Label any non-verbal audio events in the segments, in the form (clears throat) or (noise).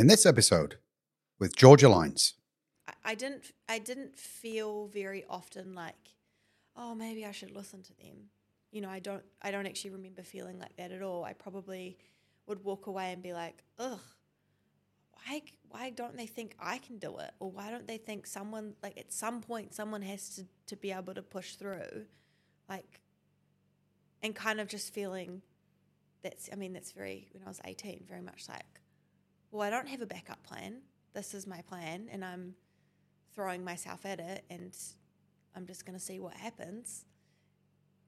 in this episode with Georgia Lines. I, didn't I didn't feel very often like, oh, maybe I should listen to them. You know, I don't I don't actually remember feeling like that at all. I probably would walk away and be like, ugh, why why don't they think I can do it? Or why don't they think someone like at some point someone has to, to be able to push through? Like and kind of just feeling that's I mean, that's very when I was eighteen, very much like, well, I don't have a backup plan. This is my plan and I'm throwing myself at it and I'm just gonna see what happens.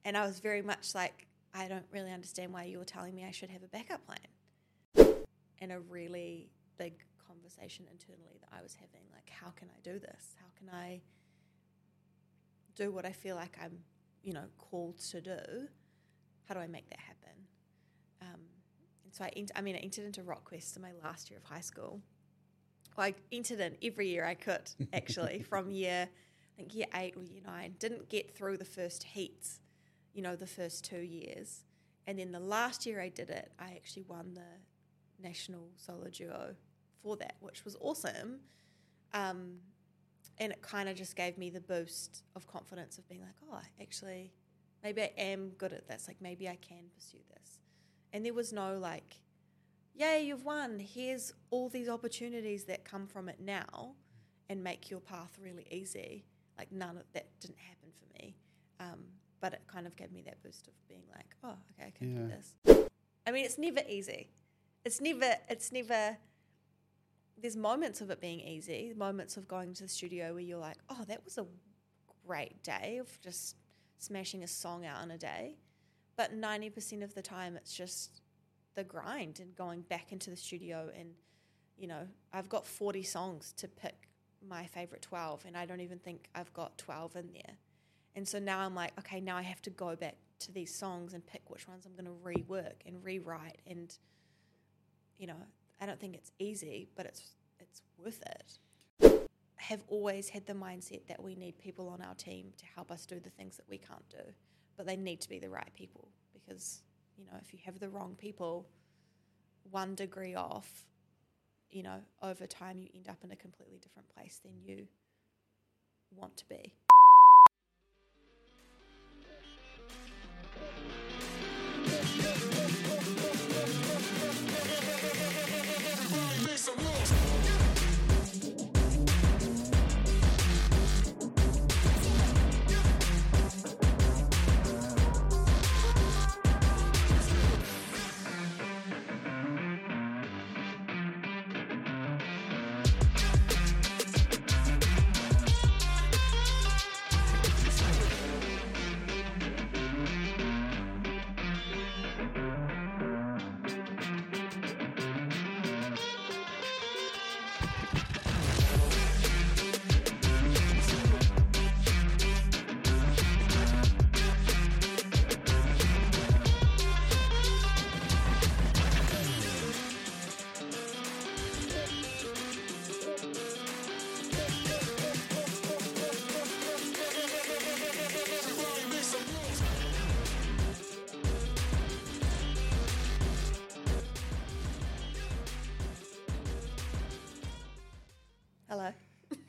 And I was very much like, I don't really understand why you're telling me I should have a backup plan. And a really big conversation internally that I was having like, how can I do this? How can I do what I feel like I'm, you know, called to do? How do I make that happen? Um, so I, ent- I mean, I entered into RockQuest in my last year of high school. Well, I entered in every year I could, actually, (laughs) from year, I think year eight or year nine. Didn't get through the first heats you know, the first two years. And then the last year I did it, I actually won the national solo duo for that, which was awesome. Um, and it kind of just gave me the boost of confidence of being like, oh, actually, maybe I am good at this. Like, maybe I can pursue this. And there was no like, yay, you've won. Here's all these opportunities that come from it now and make your path really easy. Like, none of that didn't happen for me. Um, but it kind of gave me that boost of being like, oh, okay, I can do this. I mean, it's never easy. It's never, it's never, there's moments of it being easy, moments of going to the studio where you're like, oh, that was a great day of just smashing a song out in a day. But 90% of the time, it's just the grind and going back into the studio. And, you know, I've got 40 songs to pick my favorite 12, and I don't even think I've got 12 in there. And so now I'm like, okay, now I have to go back to these songs and pick which ones I'm going to rework and rewrite. And, you know, I don't think it's easy, but it's it's worth it. Have always had the mindset that we need people on our team to help us do the things that we can't do, but they need to be the right people because, you know, if you have the wrong people, one degree off, you know, over time you end up in a completely different place than you want to be. Hello.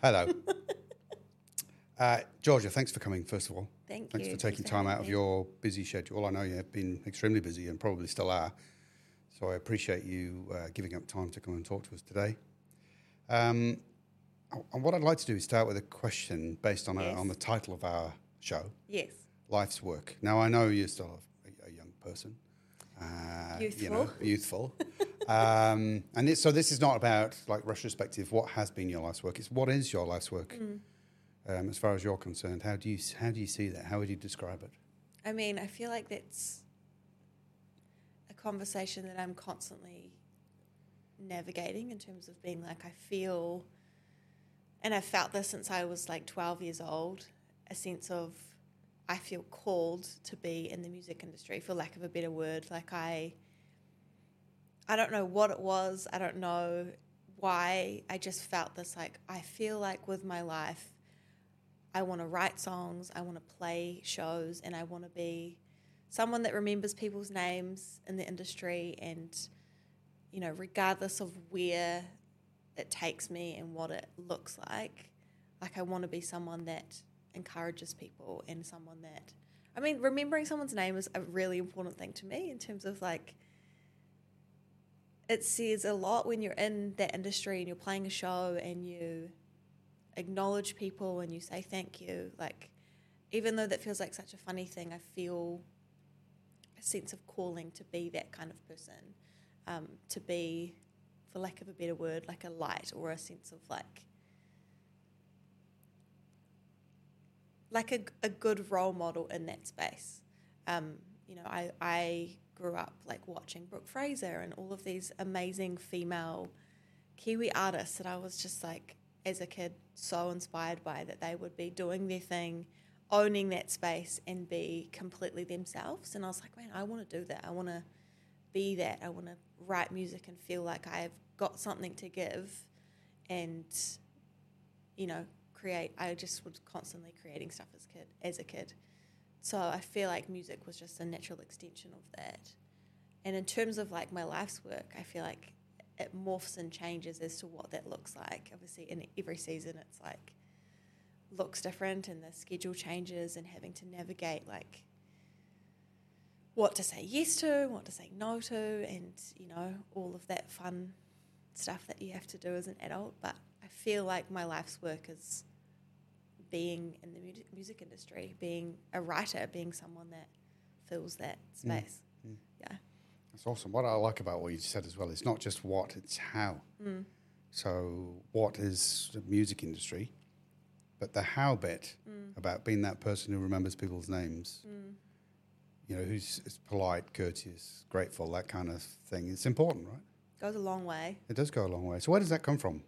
Hello. (laughs) uh, Georgia, thanks for coming, first of all. Thank you. Thanks you. for taking Thanks time out of your busy schedule. I know you've been extremely busy and probably still are. So I appreciate you uh, giving up time to come and talk to us today. Um, and what I'd like to do is start with a question based on, Yes. a, on the title of our show, Yes. Life's Work. Now, I know you're still a, a young person. Uh, You know, youthful. um, and it, so this is not about like retrospective, what has been your life's work. It's what is your life's work Mm. um, as far as you're concerned. How do you how do you see that? How would you describe it? I mean, I feel like that's a conversation that I'm constantly navigating in terms of being like, I feel, and I've felt this since I was like 12 years old, a sense of I feel called to be in the music industry, for lack of a better word. Like, I, I don't know what it was, I don't know why, I just felt this like, I feel like with my life, I want to write songs, I want to play shows, and I want to be someone that remembers people's names in the industry. And, you know, regardless of where it takes me and what it looks like. Like I want to be someone that encourages people and someone that I mean, remembering someone's name is a really important thing to me in terms of like it says a lot when you're in that industry and you're playing a show and you acknowledge people and you say thank you. Like, even though that feels like such a funny thing, I feel a sense of calling to be that kind of person, um, to be, for lack of a better word, like a light or a sense of like, like a, a good role model in that space. Um, you know, I, I grew up like watching Brooke Fraser and all of these amazing female Kiwi artists that I was just like, as a kid, so inspired by that they would be doing their thing, owning that space, and be completely themselves. And I was like, man, I want to do that. I want to be that. I want to write music and feel like I've got something to give, and you know, create. I just was constantly creating stuff as kid, as a kid. So I feel like music was just a natural extension of that. And in terms of like my life's work, I feel like it morphs and changes as to what that looks like. Obviously, in every season, it's like looks different, and the schedule changes, and having to navigate like what to say yes to, what to say no to, and you know all of that fun stuff that you have to do as an adult. But I feel like my life's work is being in the mu- music industry, being a writer, being someone that fills that space. Mm, mm. Yeah. That's awesome. What I like about what you said as well, it's not just what, it's how. Mm. So, what is the music industry? But the how bit Mm. about being that person who remembers people's names, Mm. you know, who's is polite, courteous, grateful, that kind of thing. It's important, right? Goes a long way. It does go a long way. So, where does that come from?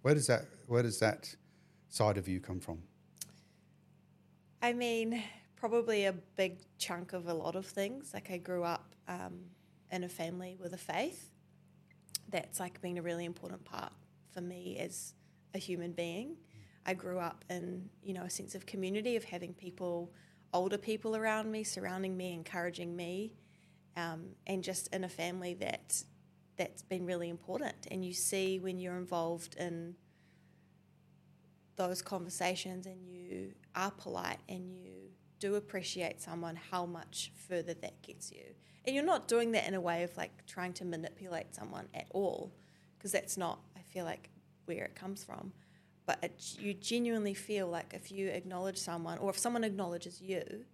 Where does that Where does that side of you come from? I mean, probably a big chunk of a lot of things. Like I grew up um, in a family with a faith. That's like been a really important part for me as a human being. I grew up in you know a sense of community of having people, older people around me, surrounding me, encouraging me, um, and just in a family that that's been really important. And you see when you're involved in those conversations and you are polite and you do appreciate someone, how much further that gets you. And you're not doing that in a way of like trying to manipulate someone at all, because that's not, I feel like, where it comes from. But it, you genuinely feel like if you acknowledge someone, or if someone acknowledges you,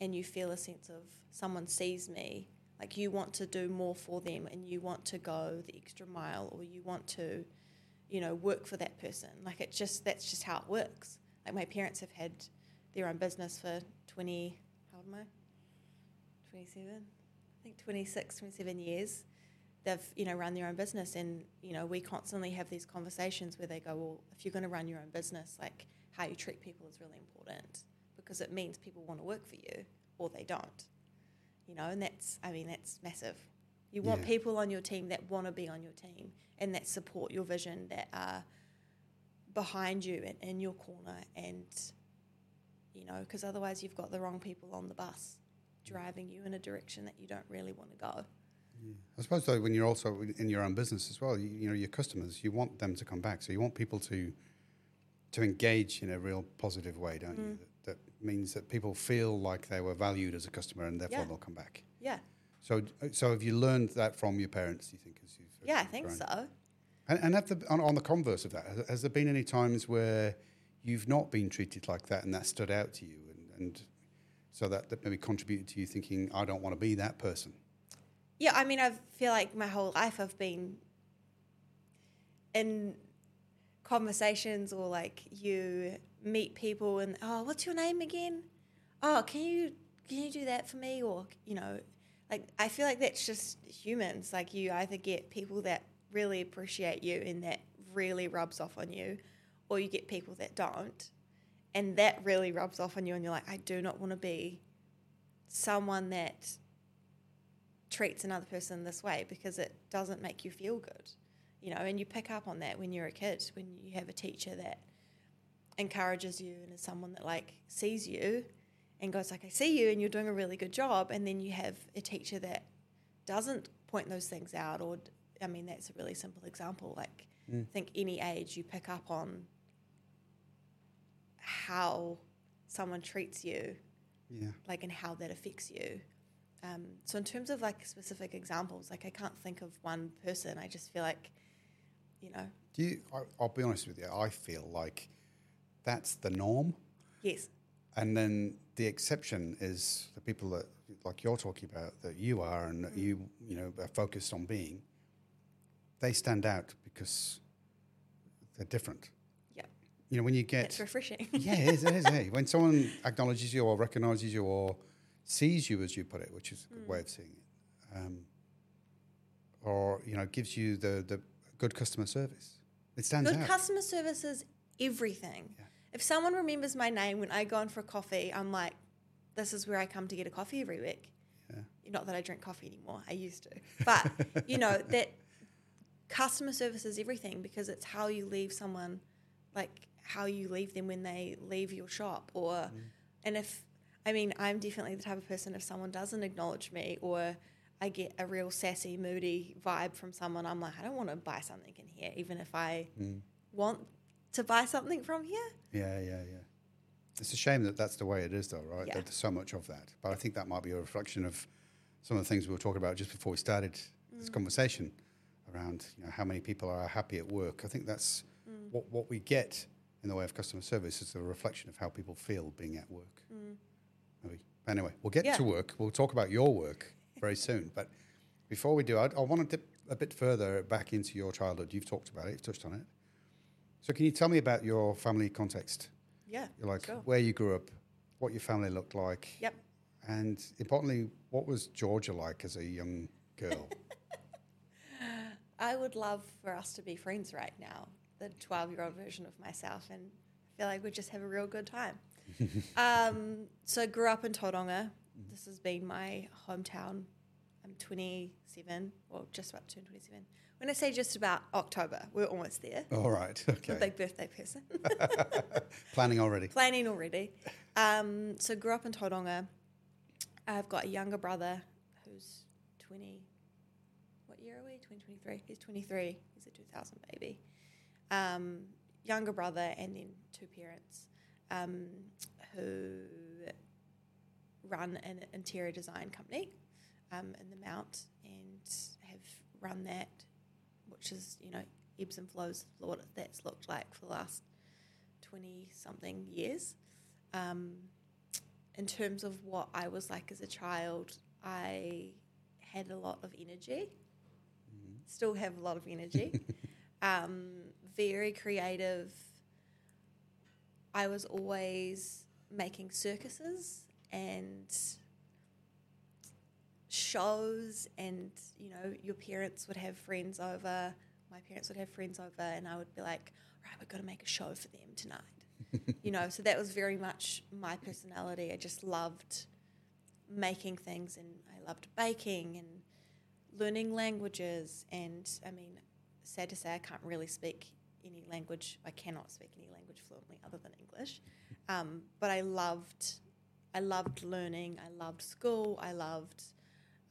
and you feel a sense of someone sees me, like you want to do more for them and you want to go the extra mile, or you want to you know, work for that person. Like it just that's just how it works. Like my parents have had their own business for 20, how old am I? 27? I think 26, 27 years. They've, you know, run their own business and, you know, we constantly have these conversations where they go, well, if you're going to run your own business, like how you treat people is really important because it means people want to work for you or they don't. You know, and that's, I mean, that's massive. You want Yeah. people on your team that want to be on your team and that support your vision, that are behind you and in your corner, and you know, because otherwise you've got the wrong people on the bus driving you in a direction that you don't really want to go. I suppose though, when you're also in your own business as well, you, you know your customers, you want them to come back. So you want people to to engage in a real positive way, don't you? Mm. That, that means that people feel like they were valued as a customer, and therefore Yeah. they'll come back. Yeah, So, so have you learned that from your parents? Do you think? As you've, yeah, I think grown? so. And, and have the, on, on the converse of that, has, has there been any times where you've not been treated like that, and that stood out to you, and, and so that, that maybe contributed to you thinking, I don't want to be that person? Yeah, I mean, I feel like my whole life I've been in conversations or like you meet people and oh, what's your name again? Oh, can you can you do that for me? Or you know, like I feel like that's just humans. Like you either get people that really appreciate you and that really rubs off on you, or you get people that don't, and that really rubs off on you, and you're like, I do not want to be someone that treats another person this way because it doesn't make you feel good you know and you pick up on that when you're a kid when you have a teacher that encourages you and is someone that like sees you and goes like i see you and you're doing a really good job and then you have a teacher that doesn't point those things out or i mean that's a really simple example like I think any age you pick up on how someone treats you, Yeah. like, and how that affects you. Um, so in terms of like specific examples, like I can't think of one person. I just feel like, you know, Do you? I, I'll be honest with you. I feel like that's the norm, yes, and then the exception is the people that, like you're talking about, that you are and that you, you know, are focused on being. They stand out because they're different. yeah, You know, when you get it's refreshing. (laughs) yeah, it is. It is hey. When someone acknowledges you or recognizes you or sees you, as you put it, which is a good way of seeing it, um, or you know, gives you the the good customer service, it stands Good out. Good customer service is everything. Yeah. If someone remembers my name when I go in for a coffee, I'm like, this is where I come to get a coffee every week. Yeah. Not that I drink coffee anymore. I used to. But, you know, (laughs) that customer service is everything because it's how you leave someone, like how you leave them when they leave your shop. Or, Mm. and if, I mean, I'm definitely the type of person, if someone doesn't acknowledge me or I get a real sassy, moody vibe from someone, I'm like, I don't want to buy something in here, even if I Mm. want to buy something from here. Yeah, yeah, yeah. It's a shame that that's the way it is, though, right? Yeah. There's so much of that. But I think that might be a reflection of some of the things we were talking about just before we started this Mm. conversation around you know how many people are happy at work. I think that's Mm. what what we get in the way of customer service is a reflection of how people feel being at work. Maybe. Anyway, we'll get Mm. Yeah. to work. We'll talk about your work very soon. But before we do, I, I want to dip a bit further back into your childhood. You've talked about it. You've touched on it. So can you tell me about your family context? Yeah. like sure. where you grew up, what your family looked like, Yep. and importantly, what was Georgia like as a young girl? (laughs) I would love for us to be friends right now, the 12 year old version of myself, and I feel like we just have a real good time. (laughs) um, so, I grew up in Tauranga. This has been my hometown. I'm 27, or just about to turn 27. When I say just about October, we're almost there. All right, I'm a okay. big birthday person. (laughs) (laughs) Planning already. Planning already. Um, so grew up in Tauranga. I've got a younger brother who's 20. What year are we? 2023. He's 23. He's a 2000 baby. Um, younger brother and then two parents um, who run an interior design company um, in the Mount and have run that, which is, you know, ebbs and flows of what that's looked like for the last 20 something years. Um, in terms of what I was like as a child, I had a lot of energy, still have a lot of energy, (laughs) um, very creative. I was always making circuses and shows and you know your parents would have friends over my parents would have friends over and i would be like right we've got to make a show for them tonight. (laughs) You know so that was very much my personality. I just loved making things and i loved baking and learning languages and i mean sad to say i can't really speak any language i cannot speak any language fluently other than english. Um, but i loved i loved learning. I loved school. I loved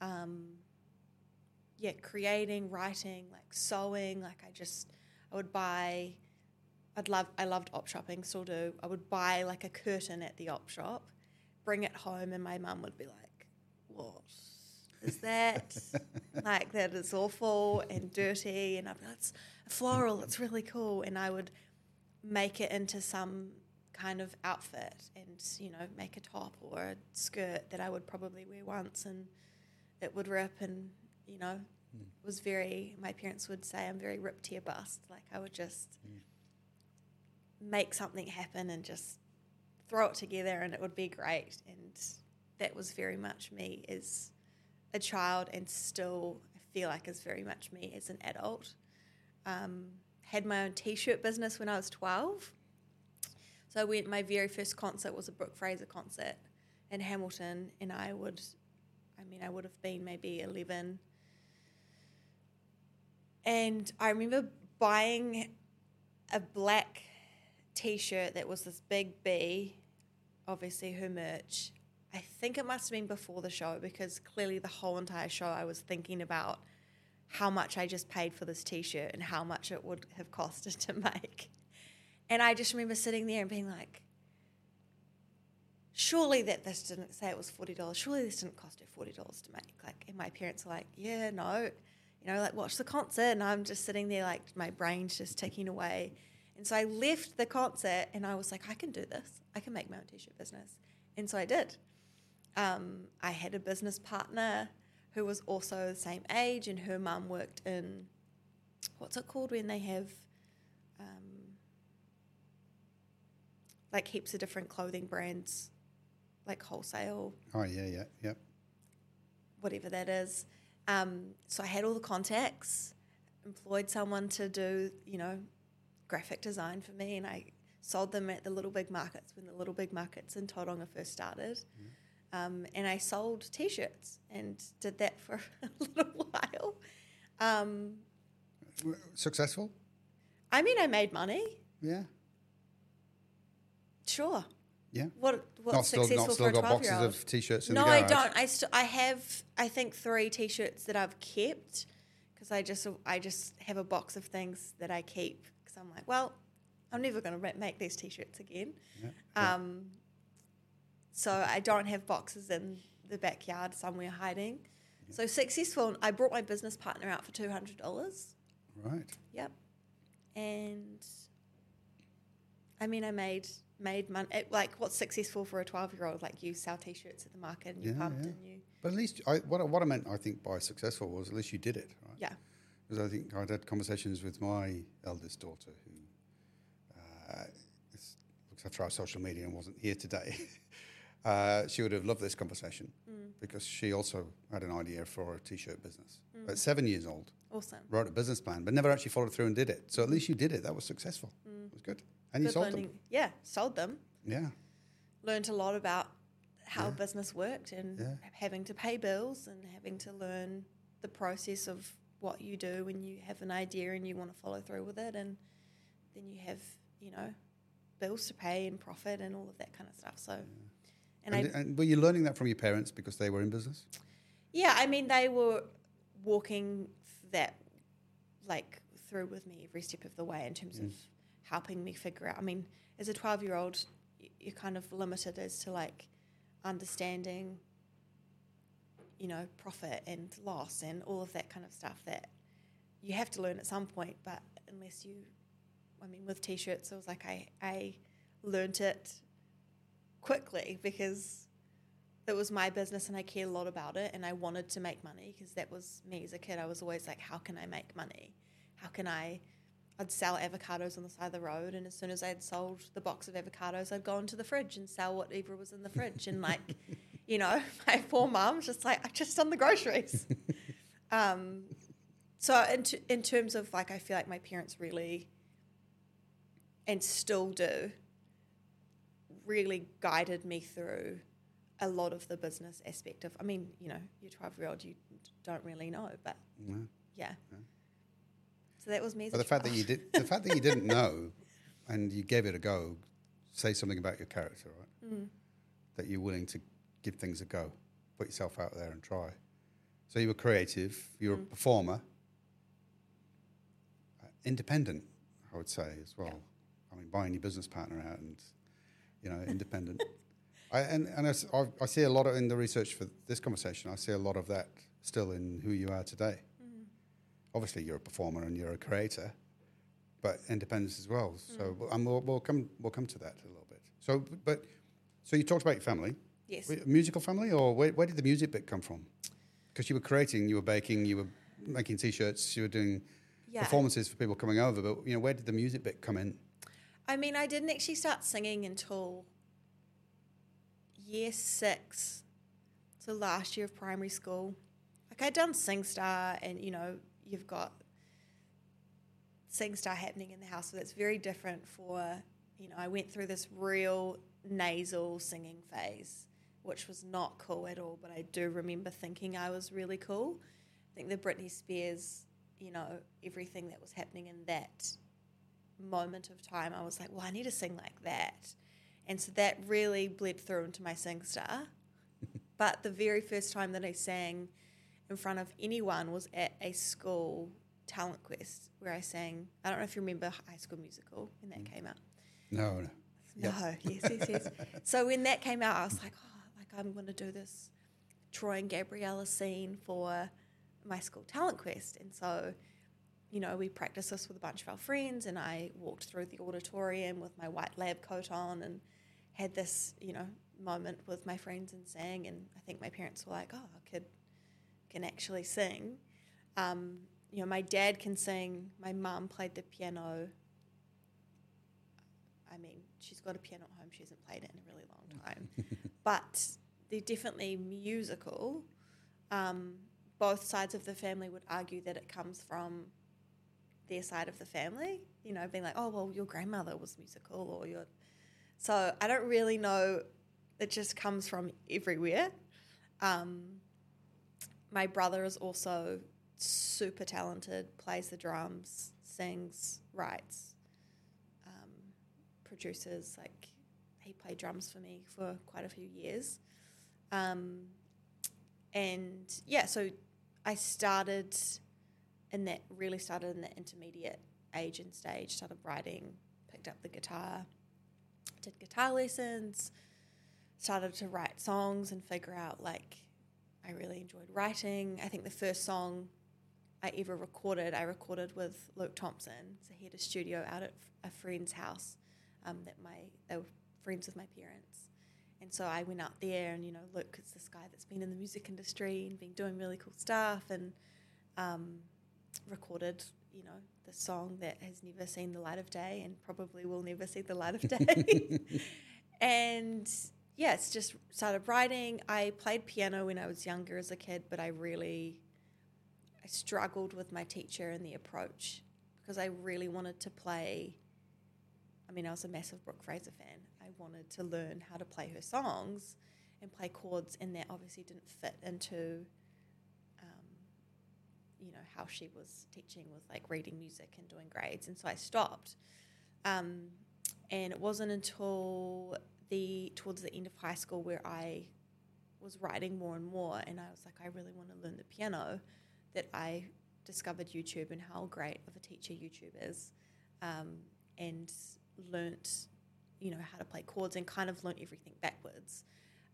um, yeah, creating, writing, like sewing. Like I just, I would buy. I'd love. I loved op shopping, still do. I would buy like a curtain at the op shop, bring it home, and my mum would be like, "What is that? (laughs) like that is awful and dirty." And I'd be like, "It's floral. It's really cool." And I would make it into some kind of outfit, and you know, make a top or a skirt that I would probably wear once, and it would rip and you know it was very my parents would say i'm very ripped to your bust. Like i would just make something happen and just throw it together and it would be great. And that was very much me as a child and still i feel like is very much me as an adult. Um, had my own t-shirt business when i was 12 so i went my very first concert was a brooke fraser concert. In hamilton and i would I mean, I would have been maybe 11. And I remember buying a black t shirt that was this big B, obviously her merch. I think it must have been before the show because clearly the whole entire show I was thinking about how much I just paid for this t-shirt and how much it would have costed (laughs) to make. And I just remember sitting there and being like, surely that this didn't say it was forty dollars. Surely this didn't cost her forty dollars to make. Like, and my parents were like, yeah, no, you know, like watch the concert, and I'm just sitting there like my brain's just ticking away. And so I left the concert, and I was like, I can do this. I can make my own t-shirt business, and so I did. Um, I had a business partner who was also the same age, and her mum worked in what's it called when they have um, like heaps of different clothing brands, like wholesale, Oh yeah, yeah, yep. whatever that is. Um, so I had all the contacts, employed someone to do, you know, graphic design for me, and I sold them at the Little Big Markets when the Little Big Markets in Tauranga first started. Um, and I sold T-shirts and did that for (laughs) a little while. Um, Successful? I mean, I made money, Yeah, sure. Yeah. What what's not still, successful not for still a got twelve boxes year old? of t-shirts in No, the I don't. I st- I have I think three t-shirts that I've kept because I just I just have a box of things that I keep because I'm like, well, I'm never going to make these t-shirts again. Yeah, yeah. Um, so I don't have boxes in the backyard somewhere hiding. So successful. I brought my business partner out for two hundred dollars. Right. Yep. And I mean, I made made money. It, like, what's successful for a twelve year old? Like, you sell t-shirts at the market and you Yeah, pumped yeah. and you But at least I, what, I- what I meant, I think, by successful was at least you did it, right? yeah. Because I think I'd had conversations with my eldest daughter who uh, looks after our social media and wasn't here today. (laughs) uh, she would have loved this conversation because she also had an idea for a t-shirt business. At seven years old, Awesome. wrote a business plan, but never actually followed through and did it. So at least you did it. That was successful. It was good. And you sold learning. them. Yeah, sold them. Yeah. Learned a lot about how Yeah. business worked and Yeah. having to pay bills and having to learn the process of what you do when you have an idea and you want to follow through with it and then you have, you know, bills to pay and profit and all of that kind of stuff. So and, And, I and were you learning that from your parents because they were in business? Yeah, I mean, they were walking that like through with me every step of the way in terms mm. of helping me figure out. I mean, as a twelve-year-old, you're kind of limited as to like understanding, you know, profit and loss and all of that kind of stuff that you have to learn at some point. But unless you, I mean, with t-shirts, it was like I I learned it quickly because it was my business and I cared a lot about it and I wanted to make money because that was me as a kid. I was always like, how can I make money? How can I? I'd sell avocados on the side of the road, and as soon as I had sold the box of avocados, I'd go into the fridge and sell whatever was in the fridge. And like, (laughs) you know, (laughs) my poor mum's just like, I just done the groceries. (laughs) um, so in, t- in terms of like, I feel like my parents really, and still do, really guided me through a lot of the business aspect of. I mean, you know, you're 12 year old, you don't really know, but No. yeah. So that was me. But the fact that you did, the fact that you didn't know, (laughs) and you gave it a go, say something about your character, right? Mm. That you're willing to give things a go, put yourself out there and try. So you were creative, you were a Mm. performer, uh, independent, I would say as well. I mean, buying your business partner out and you know, (laughs) independent. I, and and I- I see a lot of in the research for this conversation. I see a lot of that still in who you are today. Mm. Obviously, you're a performer and you're a creator, but independence as well. So, and we'll, we'll come we'll come to that a little bit. So, but so you talked about your family, yes. Were musical family, or where, where did the music bit come from? Because you were creating, you were baking, you were making t-shirts, you were doing Yeah. performances for people coming over. But you know, where did the music bit come in? I mean, I didn't actually start singing until year six, so last year of primary school. Like I'd done SingStar, and you know, you've got SingStar happening in the house, so that's very different. For you know, I went through this real nasal singing phase, which was not cool at all. But I do remember thinking I was really cool. I think the Britney Spears, you know, everything that was happening in that moment of time, I was like, well, I need to sing like that. And so that really bled through into my SingStar. (laughs) but the very first time that I sang, in front of anyone was at a school talent quest where I sang. I don't know if you remember High School Musical when that mm. came out. No, no. Yep. No, (laughs) yes, yes, yes. so when that came out, I was like, oh, like I'm going to do this Troy and Gabriella scene for my school talent quest, and so you know we practiced this with a bunch of our friends, and I walked through the auditorium with my white lab coat on and had this you know moment with my friends and sang, and I think my parents were like, oh, a kid can actually sing. Um, you know, my dad can sing. My mum played the piano. I mean, she's got a piano at home. She hasn't played it in a really long time, (laughs) but they're definitely musical. Um, both sides of the family would argue that it comes from their side of the family. You know, being like, oh well, your grandmother was musical, or your. So I don't really know. It just comes from everywhere. Um, my brother is also super talented, plays the drums, sings, writes, um, produces. Like he played drums for me for quite a few years, um, and yeah, so I started in that really started in the intermediate age and stage. Started writing, picked up the guitar, did guitar lessons, started to write songs and figure out like I really enjoyed writing. I think the first song I ever recorded, I recorded with Luke Thompson. So he had a studio out at a friend's house um, that my they were friends with my parents. And so I went out there, and you know, Luke is this guy that's been in the music industry and been doing really cool stuff, and um, recorded, you know, the song that has never seen the light of day and probably will never see the light of day. (laughs) and it's just started writing. I played piano when I was younger as a kid, but I really I struggled with my teacher and the approach because I really wanted to play. I mean, I was a massive Brooke Fraser fan. I wanted to learn how to play her songs and play chords, and that obviously didn't fit into, um, you know, how she was teaching with like reading music and doing grades, and so I stopped. Um, and it wasn't until the towards the end of high school where I was writing more and more, and I was like, I really want to learn the piano. That I discovered YouTube and how great of a teacher YouTube is, um, and learnt, you know, how to play chords and kind of learnt everything backwards.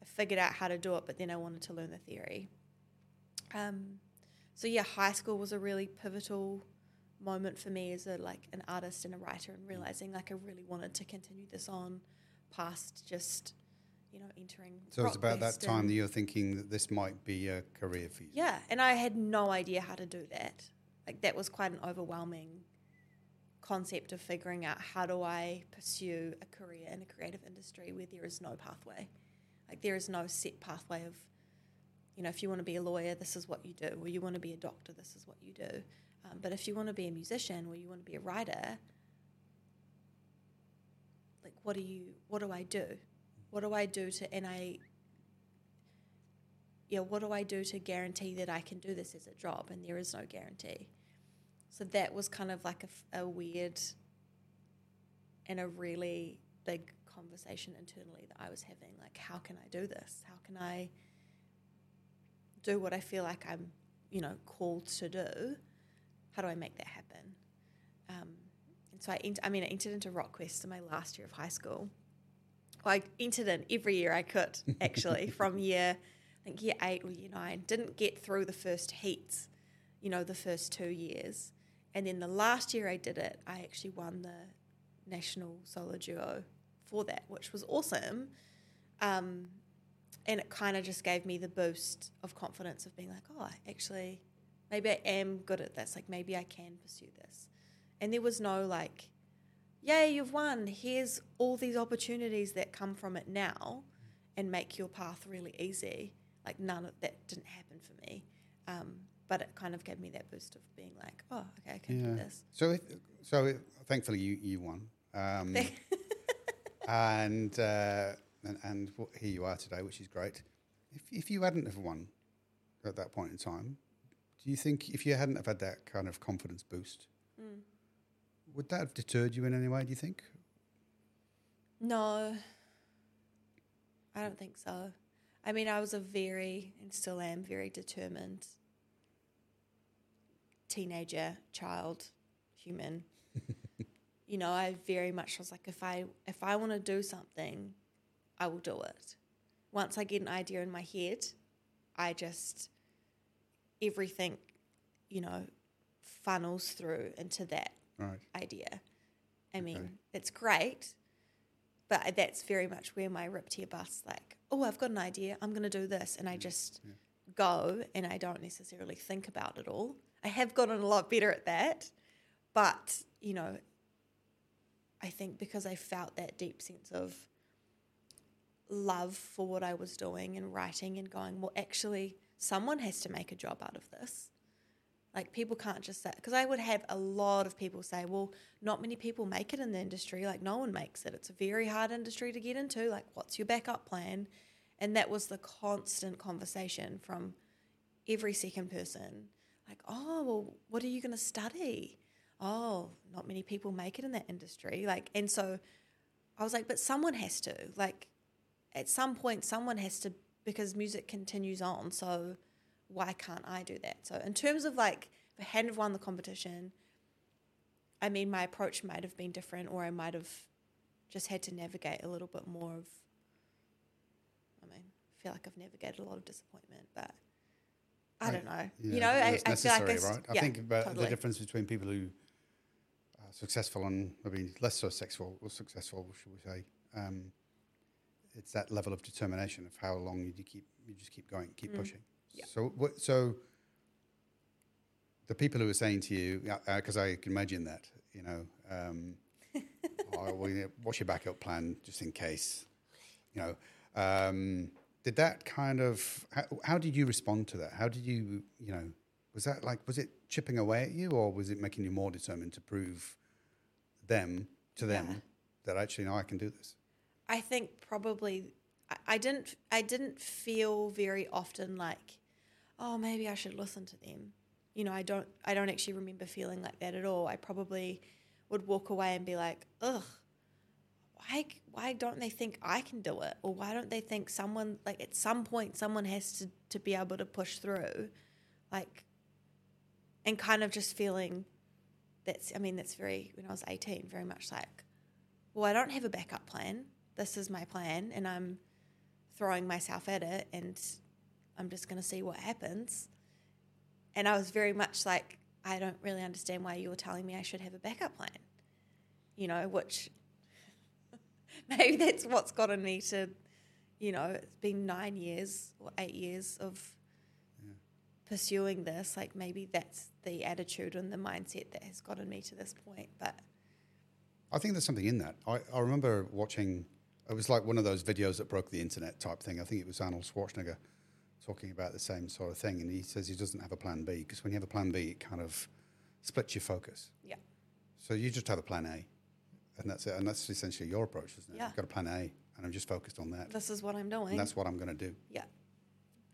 I figured out how to do it, but then I wanted to learn the theory. Um, so yeah, high school was a really pivotal moment for me as a like an artist and a writer, and realizing like I really wanted to continue this on past just you know entering. So it's about that time that you're thinking that this might be a career for you. Yeah, and I had no idea how to do that. Like that was quite an overwhelming concept of figuring out how do I pursue a career in a creative industry where there is no pathway. Like there is no set pathway of, you know, if you want to be a lawyer, this is what you do, or you want to be a doctor, this is what you do. Um, but if you want to be a musician or you want to be a writer, like what do you what do I do? What do I do to and I yeah, what do I do to guarantee that I can do this as a job? And there is no guarantee. So that was kind of like a weird and a really big conversation internally that I was having. Like, how can I do this? How can I do what I feel like I'm, you know, called to do? How do I make that happen? Um, so I, I mean, I entered into RockQuest in my last year of high school. Well, I entered in every year I could, actually, (laughs) from year, I think year eight or year nine. Didn't get through the first heats, you know, the first two years. And then the last year I did it, I actually won the national solo duo for that, which was awesome. Um, and it kind of just gave me the boost of confidence of being like, oh, actually, maybe I am good at this. Like, maybe I can pursue this. And there was no like, yay, you've won. Here's all these opportunities that come from it now and make your path really easy. Like, none of that didn't happen for me. Um, but it kind of gave me that boost of being like, oh, okay, I can do this. So, if, so if, thankfully you you won, um, (laughs) and, uh, and and here you are today, which is great. If if you hadn't have won at that point in time, do you think if you hadn't have had that kind of confidence boost, Mm. Would that have deterred you in any way? Do you think? No, I don't think so. I mean, I was a very, and still am, very determined teenager, child, human. (laughs) you know, I very much was like, if I if I want to do something, I will do it. Once I get an idea in my head, I just everything, you know, funnels through into that Right. idea. I Okay. mean, it's great, but that's very much where my ripped here bus like, oh, I've got an idea, I'm going to do this, and I just yeah. go and I don't necessarily think about it all. I have gotten a lot better at that, but you know, I think because I felt that deep sense of love for what I was doing and writing and going, well, actually, someone has to make a job out of this. Like people can't just say because I would have a lot of people say, "Well, not many people make it in the industry. Like no one makes it. It's a very hard industry to get into. Like what's your backup plan?" And that was the constant conversation from every second person. Like, "Oh, well, what are you going to study?" "Oh, not many people make it in that industry." Like, and so I was like, "But someone has to. Like at some point someone has to because music continues on. So why can't I do that? So in terms of like if I hadn't won the competition, I mean my approach might have been different or I might have just had to navigate a little bit more of I mean, I feel like I've navigated a lot of disappointment, but I don't know. Yeah, you know, I, I feel like right? I yeah, think about totally. the difference between people who are successful and maybe less so successful or successful, should we say? Um, it's that level of determination of how long you keep you just keep going, keep Mm. pushing. Yeah. So what? So the people who are saying to you, because I can imagine that, you know, um, (laughs) oh, well, what's your backup plan just in case? You know, um, did that kind of how, how did you respond to that? How did you, you know, was that like was it chipping away at you, or was it making you more determined to prove them to them Yeah. that actually no, I can do this? I think probably I, I didn't I didn't feel very often like, oh maybe I should listen to them. You know, I don't I don't actually remember feeling like that at all. I probably would walk away and be like, ugh, why why don't they think I can do it? Or why don't they think someone like at some point someone has to, to be able to push through? Like and kind of just feeling that's I mean, that's very when I was eighteen, very much like, well, I don't have a backup plan this is my plan and I'm throwing myself at it and I'm just going to see what happens. And I was very much like, I don't really understand why you were telling me I should have a backup plan, you know, which (laughs) maybe that's what's gotten me to, you know, it's been nine years or eight years of pursuing this. Like maybe that's the attitude and the mindset that has gotten me to this point. But I think there's something in that. I, I remember watching, it was like one of those videos that broke the internet type thing. I think it was Arnold Schwarzenegger talking about the same sort of thing. And he says he doesn't have a plan B because when you have a plan B, it kind of splits your focus. yeah, So you just have a plan A. And that's it. And that's essentially your approach, isn't it? Yeah. You've got a plan A and I'm just focused on that. this is what I'm doing. And that's what I'm going to do. yeah.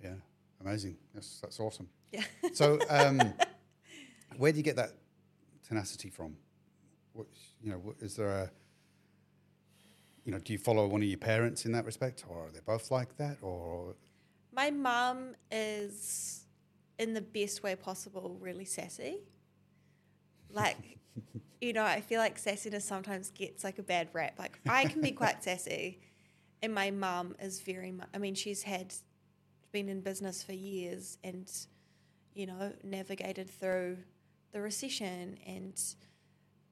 Yeah. Amazing. That's, that's awesome. Yeah. (laughs) So, um, where do you get that tenacity from? What, you know, what, is there a, you know, do you follow one of your parents in that respect, or are they both like that, or My mum is, in the best way possible, really sassy. Like, (laughs) you know, I feel like sassiness sometimes gets like a bad rap. Like, I can be quite (laughs) sassy, and my mum is very much, I mean, she's had, been in business for years and, you know, navigated through the recession and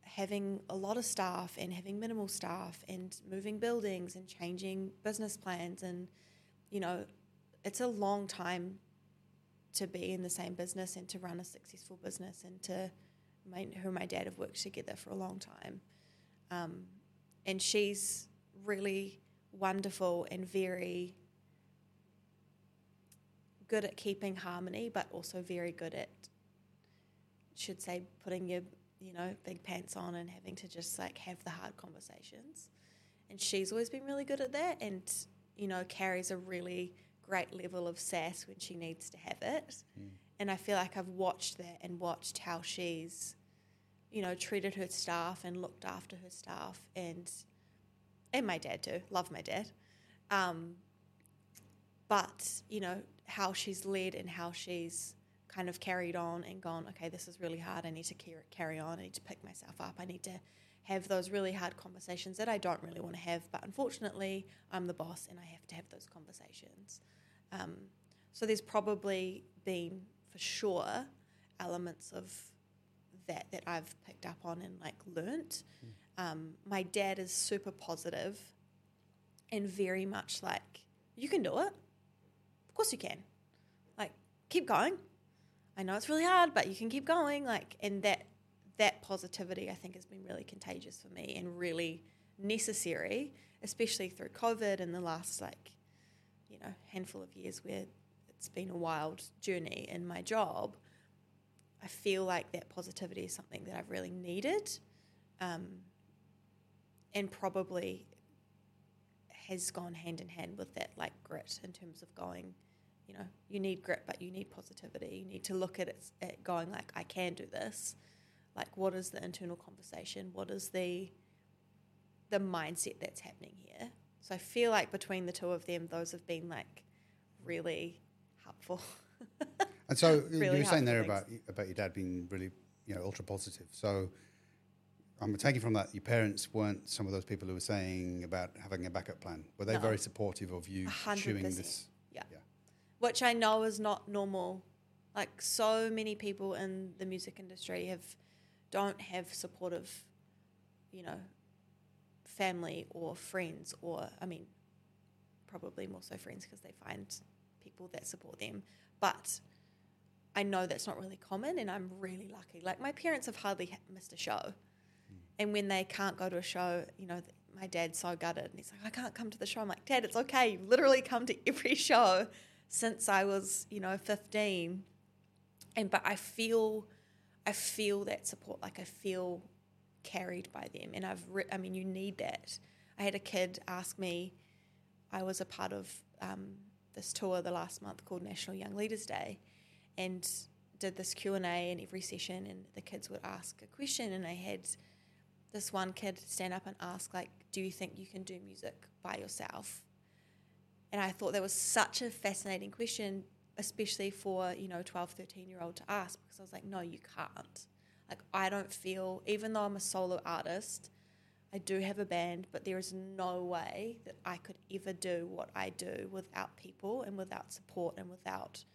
having a lot of staff and having minimal staff and moving buildings and changing business plans and, you know, it's a long time to be in the same business and to run a successful business and to my, my dad have worked together for a long time. Um, and she's really wonderful and very good at keeping harmony but also very good at should say putting your you know big pants on and having to just like have the hard conversations. And she's always been really good at that and you know carries a really great level of sass when she needs to have it and i feel like i've watched that and watched how she's you know treated her staff and looked after her staff and and my dad too love my dad um, but you know how she's led and how she's kind of carried on and gone, okay, this is really hard. I need to carry on. I need to pick myself up. I need to have those really hard conversations that I don't really want to have. But unfortunately, I'm the boss and I have to have those conversations. Um, so there's probably been, for sure, elements of that that I've picked up on and like learnt. Um, my dad is super positive and very much like, you can do it. Of course you can. Like, keep going. I know it's really hard, but you can keep going. Like, and that that positivity I think has been really contagious for me and really necessary, especially through COVID and the last like, you know, handful of years where it's been a wild journey in my job. I feel like that positivity is something that I've really needed, um, and probably has gone hand in hand with that like grit in terms of going. You know, you need grit, but you need positivity. You need to look at it, at going like, I can do this. Like, what is the internal conversation? What is the the mindset that's happening here? So I feel like between the two of them, those have been like really helpful. (laughs) And so you Really were saying there things. about about your dad being really, you know, ultra positive. So I'm taking from that your parents weren't some of those people who were saying about having a backup plan. Were they No. very supportive of you A hundred pursuing percent. this? Yeah. Yeah. Which I know is not normal. Like so many people in the music industry have don't have supportive, you know, family or friends or I mean, probably more so friends because they find people that support them. But I know that's not really common and I'm really lucky. Like my parents have hardly missed a show. Hmm. And when they can't go to a show, you know, my dad's so gutted and he's like, I can't come to the show. I'm like, Dad, it's okay. You've literally come to every (laughs) show since I was, you know, 15. And but I feel, I feel that support. Like I feel carried by them. And I've, re- I mean, you need that. I had a kid ask me, I was a part of um, this tour the last month called National Young Leaders Day, and did this Q and A in every session, and the kids would ask a question, and I had this one kid stand up and ask like, "Do you think you can do music by yourself?" And I thought that was such a fascinating question, especially for you know 12, 13 year old to ask, because I was like, "No, you can't." Like I don't feel, even though I'm a solo artist, I do have a band, but there is no way that I could ever do what I do without people and without support and without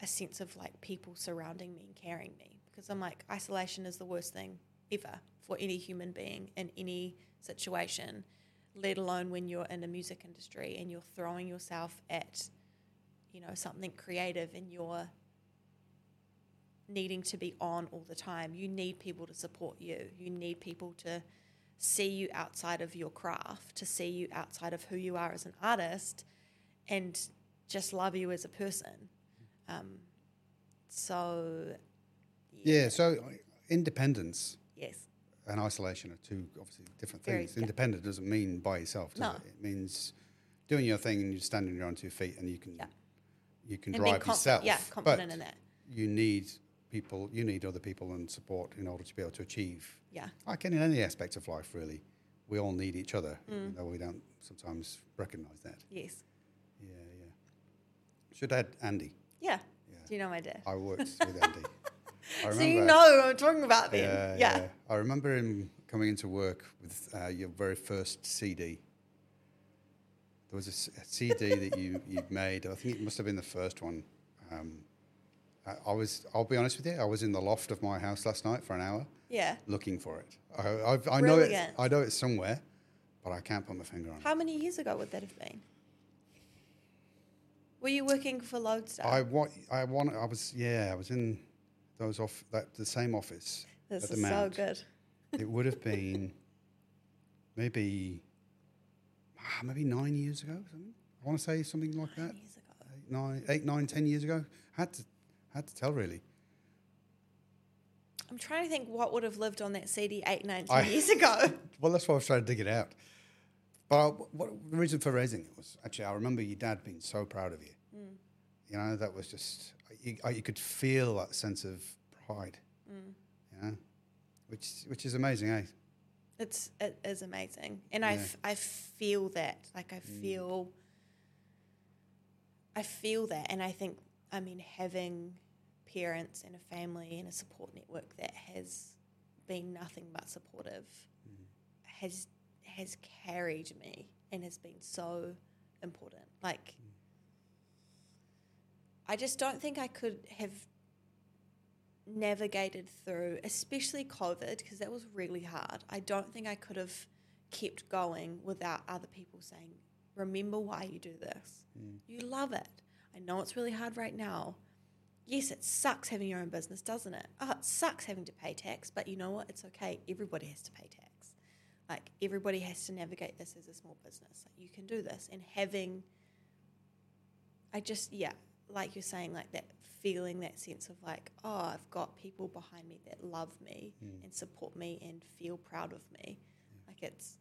a sense of like people surrounding me and carrying me. Because I'm like, isolation is the worst thing ever for any human being in any situation, let alone when you're in the music industry and you're throwing yourself at, you know, something creative and you're needing to be on all the time. You need people to support you. You need people to see you outside of your craft, to see you outside of who you are as an artist, and just love you as a person. Um, so, Yeah. So uh, independence yes, and isolation are two obviously different Very- things. yeah. Independent doesn't mean by yourself, does No. it? It means doing your thing and you're standing on your own two feet and you can Yeah. you can and drive yourself. yeah, confident but in that. you need people, you need other people and support in order to be able to achieve. Yeah, Like in any aspect of life, really, we all need each other, Mm. though we don't sometimes recognise that. yes, Yeah, yeah. Should add Andy. yeah. Yeah. Do you know my dad? I worked (laughs) with Andy. I So you know who I'm talking about then. Yeah, Yeah, yeah. I remember him coming into work with uh, your very first CD. There was a a, CD that you you'd made. I think it must have been the first one. Um, I, I was. I'll be honest with you. I was in the loft of my house last night for an hour yeah. looking for it. I, I've, I know it. Brilliant. I know it's somewhere, but I can't put my finger on it. How many years ago would that have been? Were you working for Lodestar? I want. I want. I was. Yeah. I was in those off that the same office this at the is so good. it would have been maybe ah, maybe nine years ago. Something. I want to say something like that. Years ago. Eight, nine, eight, nine, ten years ago. Had to, had to tell really. I'm trying to think what would have lived on that CD eight, nine, I- years ago. (laughs) Well, that's why I was trying to dig it out. But I, what, the reason for raising it was actually I remember your dad being so proud of you. Mm. You know that was just you, you could feel that sense of pride. Mm. You know, which which is amazing, eh? It's it is amazing, and I Yeah. f- I feel that like I feel I feel that, and I think I mean, having parents and a family and a support network that has been nothing but supportive mm-hmm. has has carried me and has been so important. Like, mm. I just don't think I could have navigated through, especially COVID, because that was really hard. I don't think I could have kept going without other people saying, Remember why you do this. Mm. You love it. I know it's really hard right now. Yes, it sucks having your own business, doesn't it? Oh, it sucks having to pay tax, but you know what? It's okay. Everybody has to pay tax. Like, everybody has to navigate this as a small business. Like, you can do this. And having, I just, yeah, like you're saying, like that feeling, that sense of like, oh, I've got people behind me that love me hmm. and support me and feel proud of me. Like, it's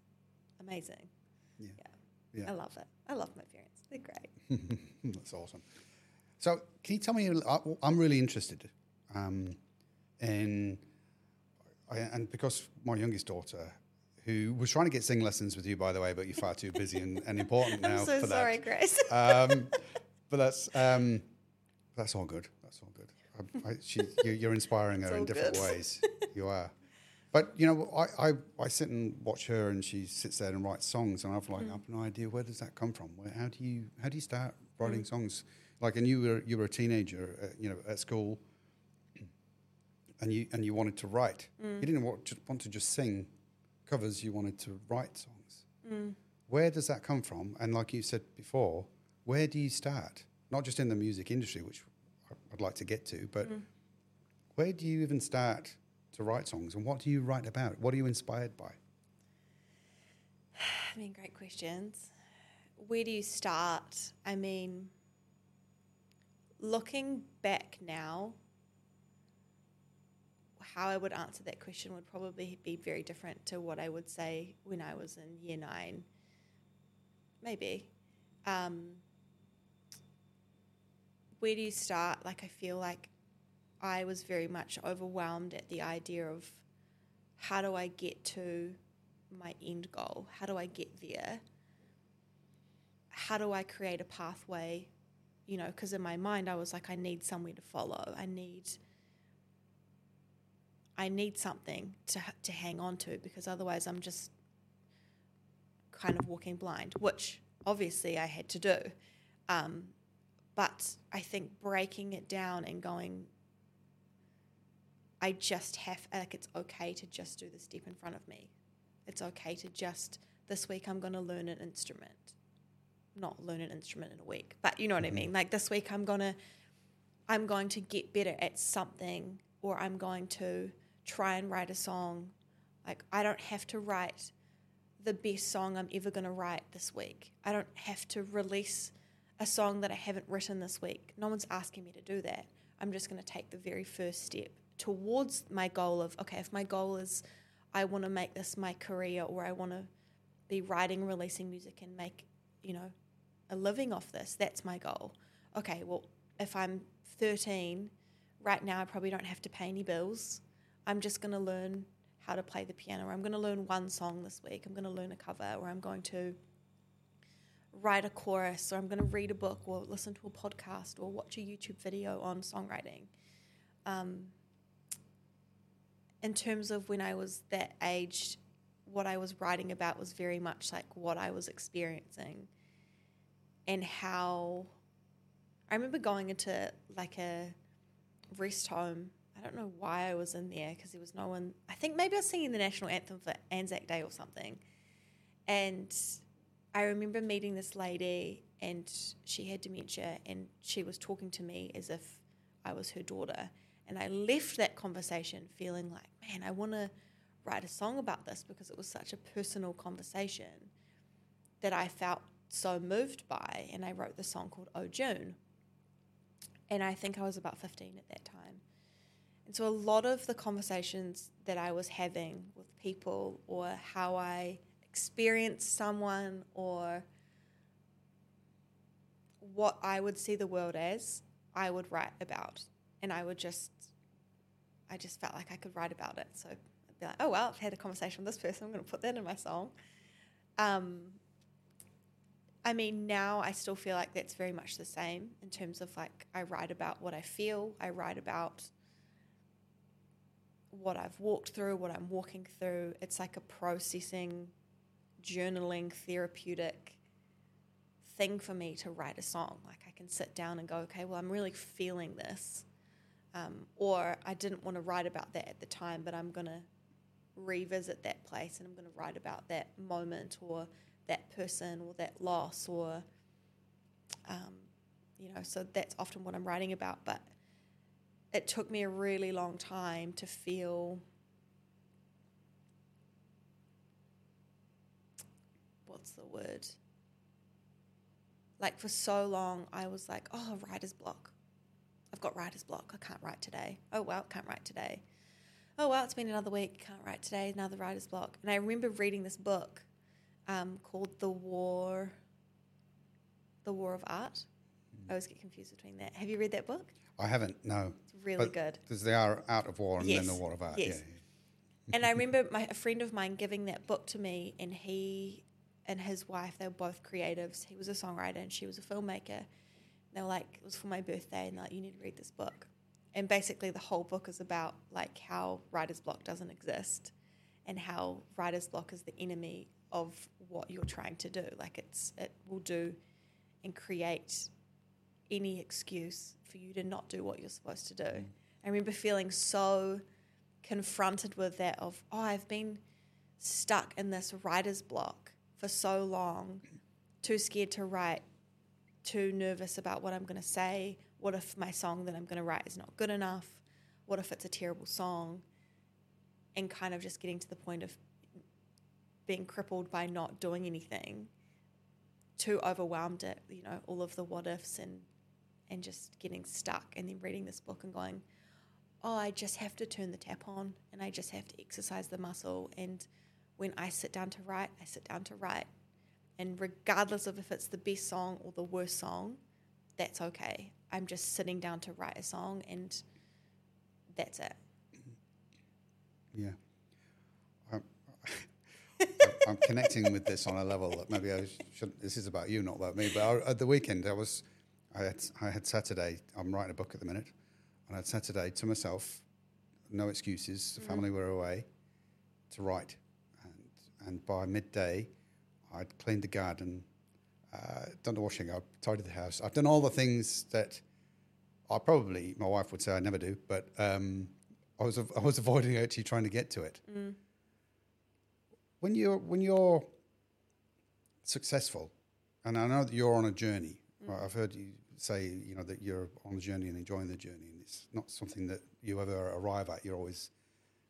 amazing. Yeah. Yeah. Yeah. I love it. I love my parents. They're great. (laughs) That's awesome. So, can you tell me? I- I'm really interested, um, in, I, and because my youngest daughter, who was trying to get sing lessons with you, by the way, but you're far too busy and, and important (laughs) now I'm so for sorry, that. (laughs) Grace. Um, but that's um, that's all good. That's all good. I, I, she, you, you're inspiring her in different good. ways. (laughs) You are. But you know, I, I, I sit and watch her, and she sits there and writes songs, and I've like Mm. I've no idea where does that come from. Where, how do you how do you start Mm. writing songs? Like, and you were you were a teenager, uh, you know, at school, and you and you wanted to write. Mm. You didn't want, just want to just sing covers. You wanted to write songs. Mm. Where does that come from? And like you said before, where do you start? Not just in the music industry, which I'd like to get to, but where do you even start to write songs? And what do you write about? What are you inspired by? (sighs) I mean, great questions. Where do you start? I mean, looking back now, how I would answer that question would probably be very different to what I would say when I was in year nine. Maybe. Um, where do you start? Like, I feel like I was very much overwhelmed at the idea of how do I get to my end goal? How do I get there? How do I create a pathway? You know, because in my mind, I was like, I need somewhere to follow. I need, I need something to to hang on to because otherwise, I'm just kind of walking blind, which obviously I had to do. Um, but I think breaking it down and going, I just have like it's okay to just do the step in front of me. It's okay to just this week I'm going to learn an instrument. Not learn an instrument in a week, but you know what I mm-hmm. mean? Like this week I'm going to I'm going to get better at something or I'm going to try and write a song. Like I don't have to write the best song I'm ever going to write this week. I don't have to release a song that I haven't written this week. No one's asking me to do that. I'm just going to take the very first step towards my goal of okay, if my goal is I want to make this my career or I want to be writing, releasing music and make, you know, a living off this, that's my goal. Okay, well, if I'm 13, right now I probably don't have to pay any bills. I'm just going to learn how to play the piano, or I'm going to learn one song this week. I'm going to learn a cover, or I'm going to write a chorus, or I'm going to read a book, or listen to a podcast, or watch a YouTube video on songwriting. Um, in terms of when I was that age, what I was writing about was very much like what I was experiencing and how I remember going into like a rest home. I don't know why I was in there because there was no one. I think maybe I was singing the national anthem for Anzac Day or something. And I remember meeting this lady and she had dementia and she was talking to me as if I was her daughter. And I left that conversation feeling like, man, I want to write a song about this because it was such a personal conversation that I felt so moved by. And I wrote the song called Oh June. And I think I was about 15 at that time. And so a lot of the conversations that I was having with people or how I experienced someone or what I would see the world as, I would write about. And I would just, I just felt like I could write about it. So I'd be like, oh, well, I've had a conversation with this person. I'm going to put that in my song. Um, I mean, now I still feel like that's very much the same in terms of like I write about what I feel, I write about what I've walked through, what I'm walking through. It's like a processing, journaling, therapeutic thing for me to write a song. Like I can sit down and go, okay, well, I'm really feeling this. Um, or I didn't want to write about that at the time, but I'm going to revisit that place and I'm going to write about that moment or that person or that loss or, um, you know, so that's often what I'm writing about. But it took me a really long time to feel what's the word? Like for so long, I was like, oh, writer's block. I've got writer's block. I can't write today. Oh, well, can't write today. Oh, well, it's been another week. Can't write today. Another writer's block. And I remember reading this book um, called The War, The War of Art. I always get confused between that. Have you read that book? I haven't. No. It's really But good. Because they are Art of War and Yes. then the war of art. Yes. Yeah. and I (laughs) remember my a friend of mine giving that book to me, and he and his wife they were both creatives. He was a songwriter and she was a filmmaker. They were like, it was for my birthday, and they're like, you need to read this book. And basically, the whole book is about like how writer's block doesn't exist, and how writer's block is the enemy of what you're trying to do. Like it's it will do and create any excuse for you to not do what you're supposed to do. Mm. I remember feeling so confronted with that of oh I've been stuck in this writer's block for so long, too scared to write, too nervous about what I'm going to say. What if my song that I'm going to write is not good enough? What if it's a terrible song? And kind of just getting to the point of being crippled by not doing anything, too overwhelmed at you know all of the what ifs and and just getting stuck, and then reading this book and going, oh, I just have to turn the tap on and I just have to exercise the muscle. And when I sit down to write, I sit down to write. And regardless of if it's the best song or the worst song, that's okay. I'm just sitting down to write a song and that's it. Yeah. I'm, connecting with this on a level that maybe I shouldn't. This is about you, not about me. But I, at the weekend, I was, I had, I had Saturday. I'm writing a book at the minute, and I had Saturday to myself, no excuses. The family were away, to write, and and by midday, I'd cleaned the garden, uh, done the washing up, tidied the house. I've done all the things that I probably my wife would say I never do, but um, I was I was avoiding actually trying to get to it. When you're when you're successful, and I know that you're on a journey. Mm. I've heard you say you know that you're on a journey and enjoying the journey, and it's not something that you ever arrive at. You're always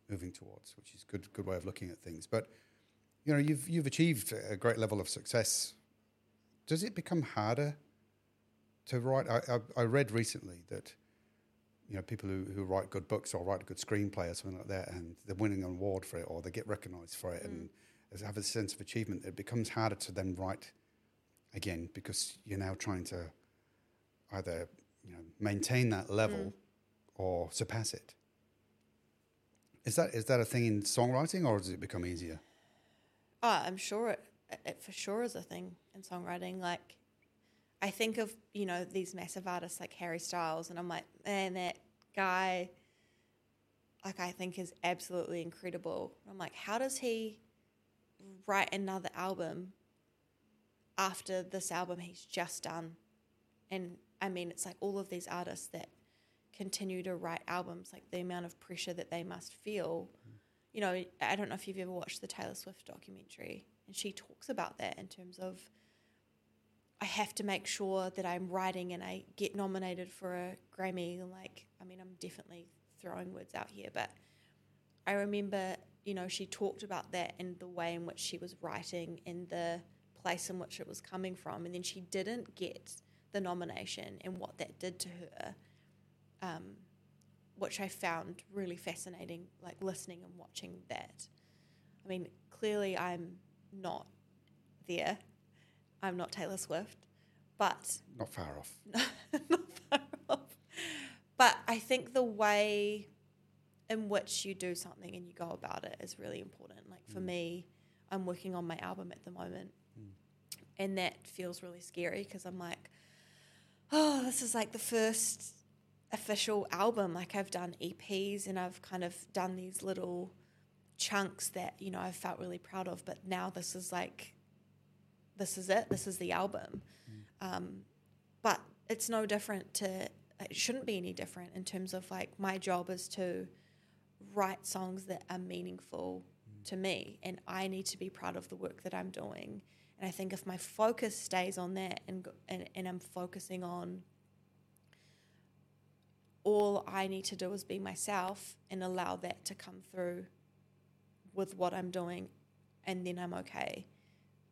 moving towards, which is good good way of looking at things. But you know you've you've achieved a great level of success. Does it become harder to write? I, I, I read recently that you know people who, who write good books or write a good screenplay or something like that, and they're winning an award for it or they get recognised for it and mm. Have a sense of achievement. It becomes harder to then write again because you're now trying to either you know maintain that level mm. or surpass it. Is that is that a thing in songwriting or does it become easier? Oh, I'm sure it, it for sure is a thing in songwriting. Like, I think of you know these massive artists like Harry Styles, and I'm like, man, that guy, like I think is absolutely incredible. I'm like, how does he write another album after this album he's just done? And I mean, it's like all of these artists that continue to write albums, like the amount of pressure that they must feel. You know, I don't know if you've ever watched the Taylor Swift documentary, and she talks about that in terms of I have to make sure that I'm writing and I get nominated for a Grammy. And like, I mean, I'm definitely throwing words out here, but I remember, you know, she talked about that and the way in which she was writing and the place in which it was coming from. And then she didn't get the nomination and what that did to her, um, which I found really fascinating, like listening and watching that. I mean, clearly I'm not there. I'm not Taylor Swift, but Not far off. (laughs) not far off. But I think the way in which you do something and you go about it is really important. Like for mm. me, I'm working on my album at the moment, mm. And that feels really scary because I'm like, oh, this is like the first official album. Like I've done EPs and I've kind of done these little chunks that, you know, I've felt really proud of. But now this is like, this is it. This is the album. Mm. Um, but it's no different to, it shouldn't be any different in terms of like my job is to write songs that are meaningful to me and I need to be proud of the work that I'm doing. And I think if my focus stays on that and, and, and I'm focusing on all I need to do is be myself and allow that to come through with what I'm doing, and then I'm okay.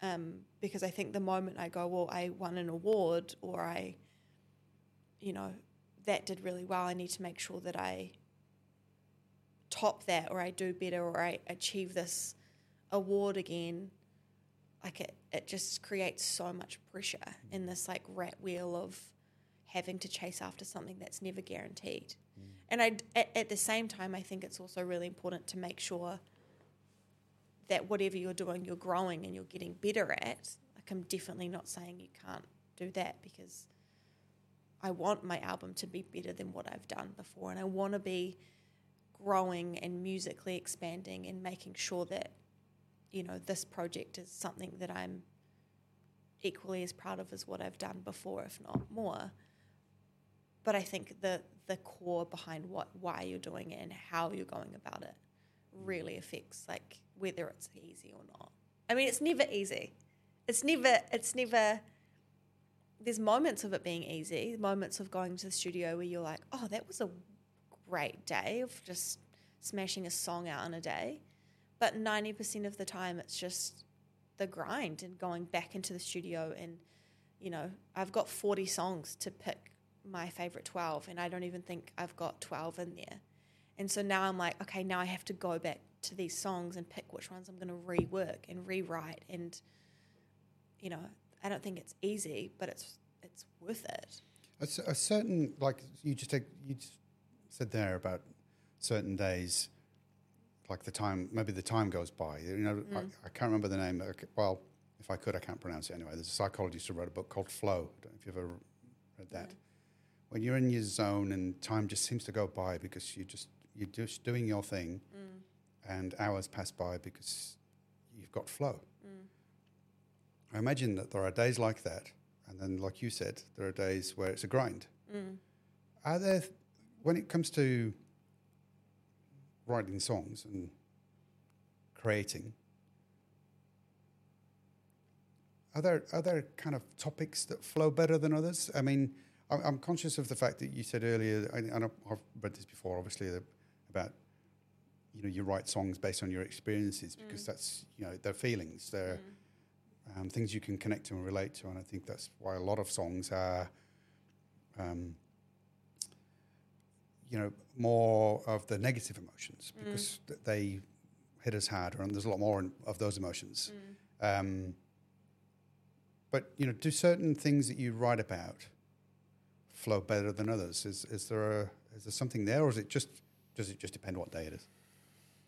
Um, because I think the moment I go, well, I won an award or I, you know, that did really well, I need to make sure that I top that or I do better or I achieve this award again. Like it, it just creates so much pressure in this like rat wheel of having to chase after something that's never guaranteed. And I, at, at the same time, I think it's also really important to make sure that whatever you're doing, you're growing and you're getting better at. Like, I'm definitely not saying you can't do that because I want my album to be better than what I've done before. And I want to be growing and musically expanding and making sure that, you know, this project is something that I'm equally as proud of as what I've done before, if not more. But I think the the core behind what why you're doing it and how you're going about it really affects like whether it's easy or not. I mean, it's never easy. It's never. It's never. There's moments of it being easy. Moments of going to the studio where you're like, oh, that was a great day of just smashing a song out in a day. But ninety percent of the time, it's just the grind and going back into the studio and you know I've got forty songs to pick my favorite twelve, and I don't even think I've got twelve in there. And so now I'm like, okay, now I have to go back to these songs and pick which ones I'm going to rework and rewrite. And you know, I don't think it's easy, but it's it's worth it. A, a certain, like you just take, you just said there about certain days, like the time, maybe the time goes by. You know, I, mm. I can't remember the name. Well, if I could, I can't pronounce it anyway. There's a psychologist who wrote a book called Flow. I don't know if you've ever read that. When you're in your zone and time just seems to go by because you just you're just doing your thing, mm. and hours pass by because you've got flow. Mm. I imagine that there are days like that, and then, like you said, there are days where it's a grind. Are there, when it comes to writing songs and creating, are there are there kind of topics that flow better than others? I mean, I'm, conscious of the fact that you said earlier, and I've read this before, obviously, about you know you write songs based on your experiences because that's you know they're feelings, they're um, things you can connect to and relate to, and I think that's why a lot of songs are. Um, you know, more of the negative emotions because th- they hit us harder, and there's a lot more in, of those emotions. Um, but you know, do certain things that you write about flow better than others? Is is there a is there something there, or is it just does it just depend what day it is?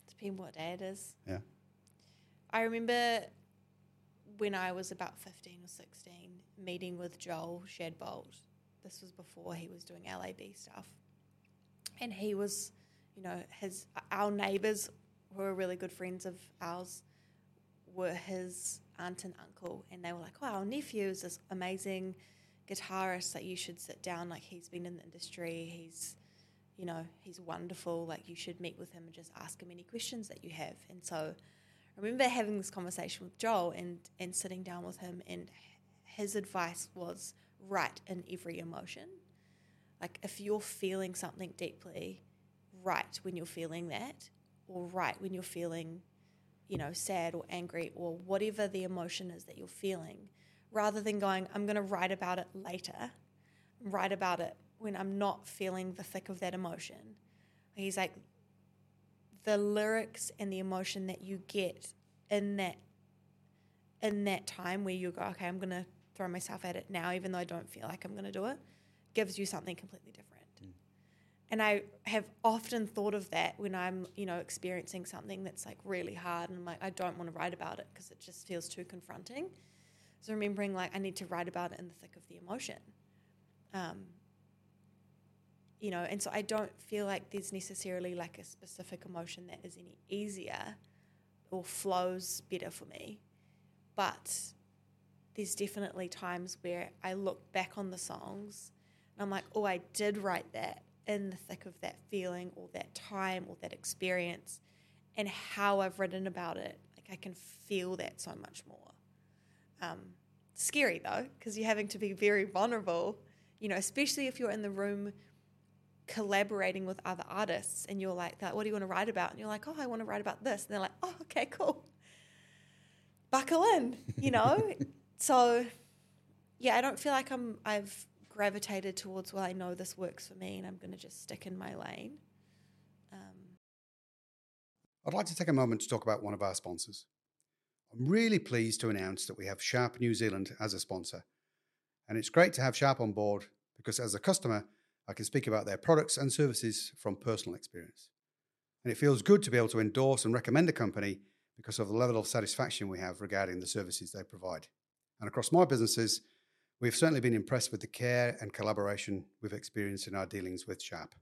Depending what day it is. Yeah. I remember when I was about 15 or 16 meeting with Joel Shadbolt. This was before he was doing LAB stuff. And he was, you know, his our neighbors who were really good friends of ours were his aunt and uncle and they were like, "Oh, our nephew is this amazing guitarist that you should sit down like he's been in the industry. He's you know, he's wonderful. Like you should meet with him and just ask him any questions that you have. And so I remember having this conversation with Joel and, and sitting down with him, and his advice was write in every emotion. Like if you're feeling something deeply, write when you're feeling that, or write when you're feeling, you know, sad or angry or whatever the emotion is that you're feeling, rather than going, I'm going to write about it later, write about it when I'm not feeling the thick of that emotion. He's like, the lyrics and the emotion that you get in that in that time where you go, okay, I'm gonna throw myself at it now, even though I don't feel like I'm gonna do it, gives you something completely different. And I have often thought of that when I'm, you know, experiencing something that's like really hard, and I'm like, I don't want to write about it because it just feels too confronting. So remembering like I need to write about it in the thick of the emotion. Um, you know, and so I don't feel like there's necessarily like a specific emotion that is any easier or flows better for me. But there's definitely times where I look back on the songs and I'm like, oh, I did write that in the thick of that feeling or that time or that experience and how I've written about it. Like I can feel that so much more. Um, scary though, because you're having to be very vulnerable, you know, especially if you're in the room collaborating with other artists and you're like that what do you want to write about and you're like oh i want to write about this and they're like oh okay cool buckle in you know (laughs) so yeah i don't feel like i'm i've gravitated towards well i know this works for me and i'm going to just stick in my lane um, I'd like to take a moment to talk about one of our sponsors. I'm really pleased to announce that we have Sharp New Zealand as a sponsor. And it's great to have Sharp on board because as a customer, I can speak about their products and services from personal experience. And it feels good to be able to endorse and recommend a company because of the level of satisfaction we have regarding the services they provide. And across my businesses, we've certainly been impressed with the care and collaboration we've experienced in our dealings with Sharp.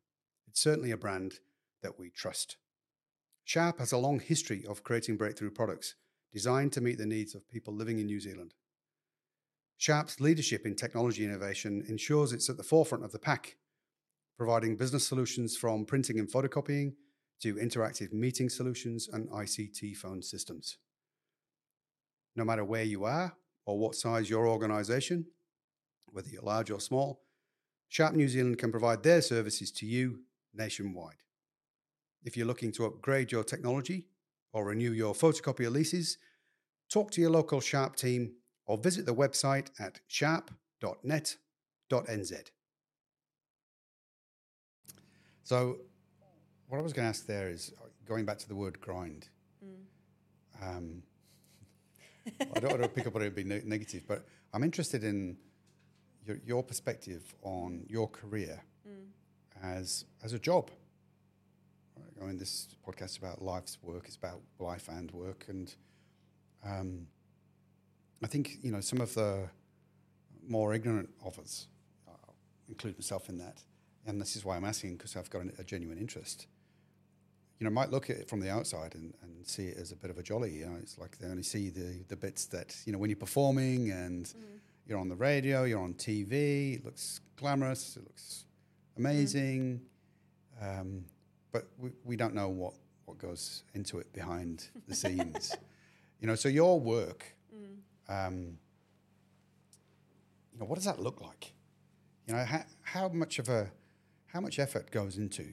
It's certainly a brand that we trust. Sharp has a long history of creating breakthrough products designed to meet the needs of people living in New Zealand. Sharp's leadership in technology innovation ensures it's at the forefront of the pack providing business solutions from printing and photocopying to interactive meeting solutions and ICT phone systems. No matter where you are or what size your organization, whether you're large or small, Sharp New Zealand can provide their services to you nationwide. If you're looking to upgrade your technology or renew your photocopier leases, talk to your local Sharp team or visit the website at sharp.net.nz. So, what I was going to ask there is going back to the word grind. mm. Um, (laughs) I don't want to pick up on it be negative, but I'm interested in your, your perspective on your career Mm. as as a job. I mean, this podcast is about life's work. It's about life and work, and um, I think you know some of the more ignorant of us, uh, include myself in that, and this is why I'm asking because I've got an, a genuine interest. You know, might look at it from the outside and, and see it as a bit of a jolly. You know, it's like they only see the the bits that you know when you're performing and Mm. You're on the radio, you're on TV. It looks glamorous. It looks amazing, um, but we, we don't know what what goes into it behind the scenes. (laughs) You know, so your work. Mm. Um, you know, what does that look like? You know, how, how much of a how much effort goes into?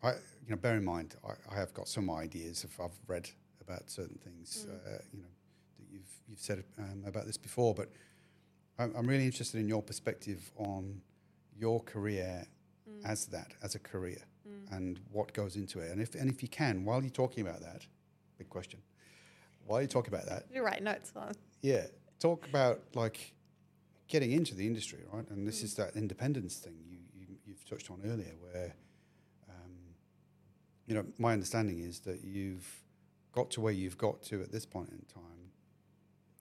I you know, bear in mind, I, I have got some ideas. If I've read about certain things, Mm. uh, you know, that you've you've said um, about this before, but I'm, I'm really interested in your perspective on your career Mm. as that, as a career, Mm. and what goes into it. And if and if you can, while you're talking about that, big question. While you talk about that, You're right. No, it's fine. yeah, talk about like getting into the industry, right? And this Mm. is that independence thing you, you you've touched on earlier, where um, you know my understanding is that you've got to where you've got to at this point in time.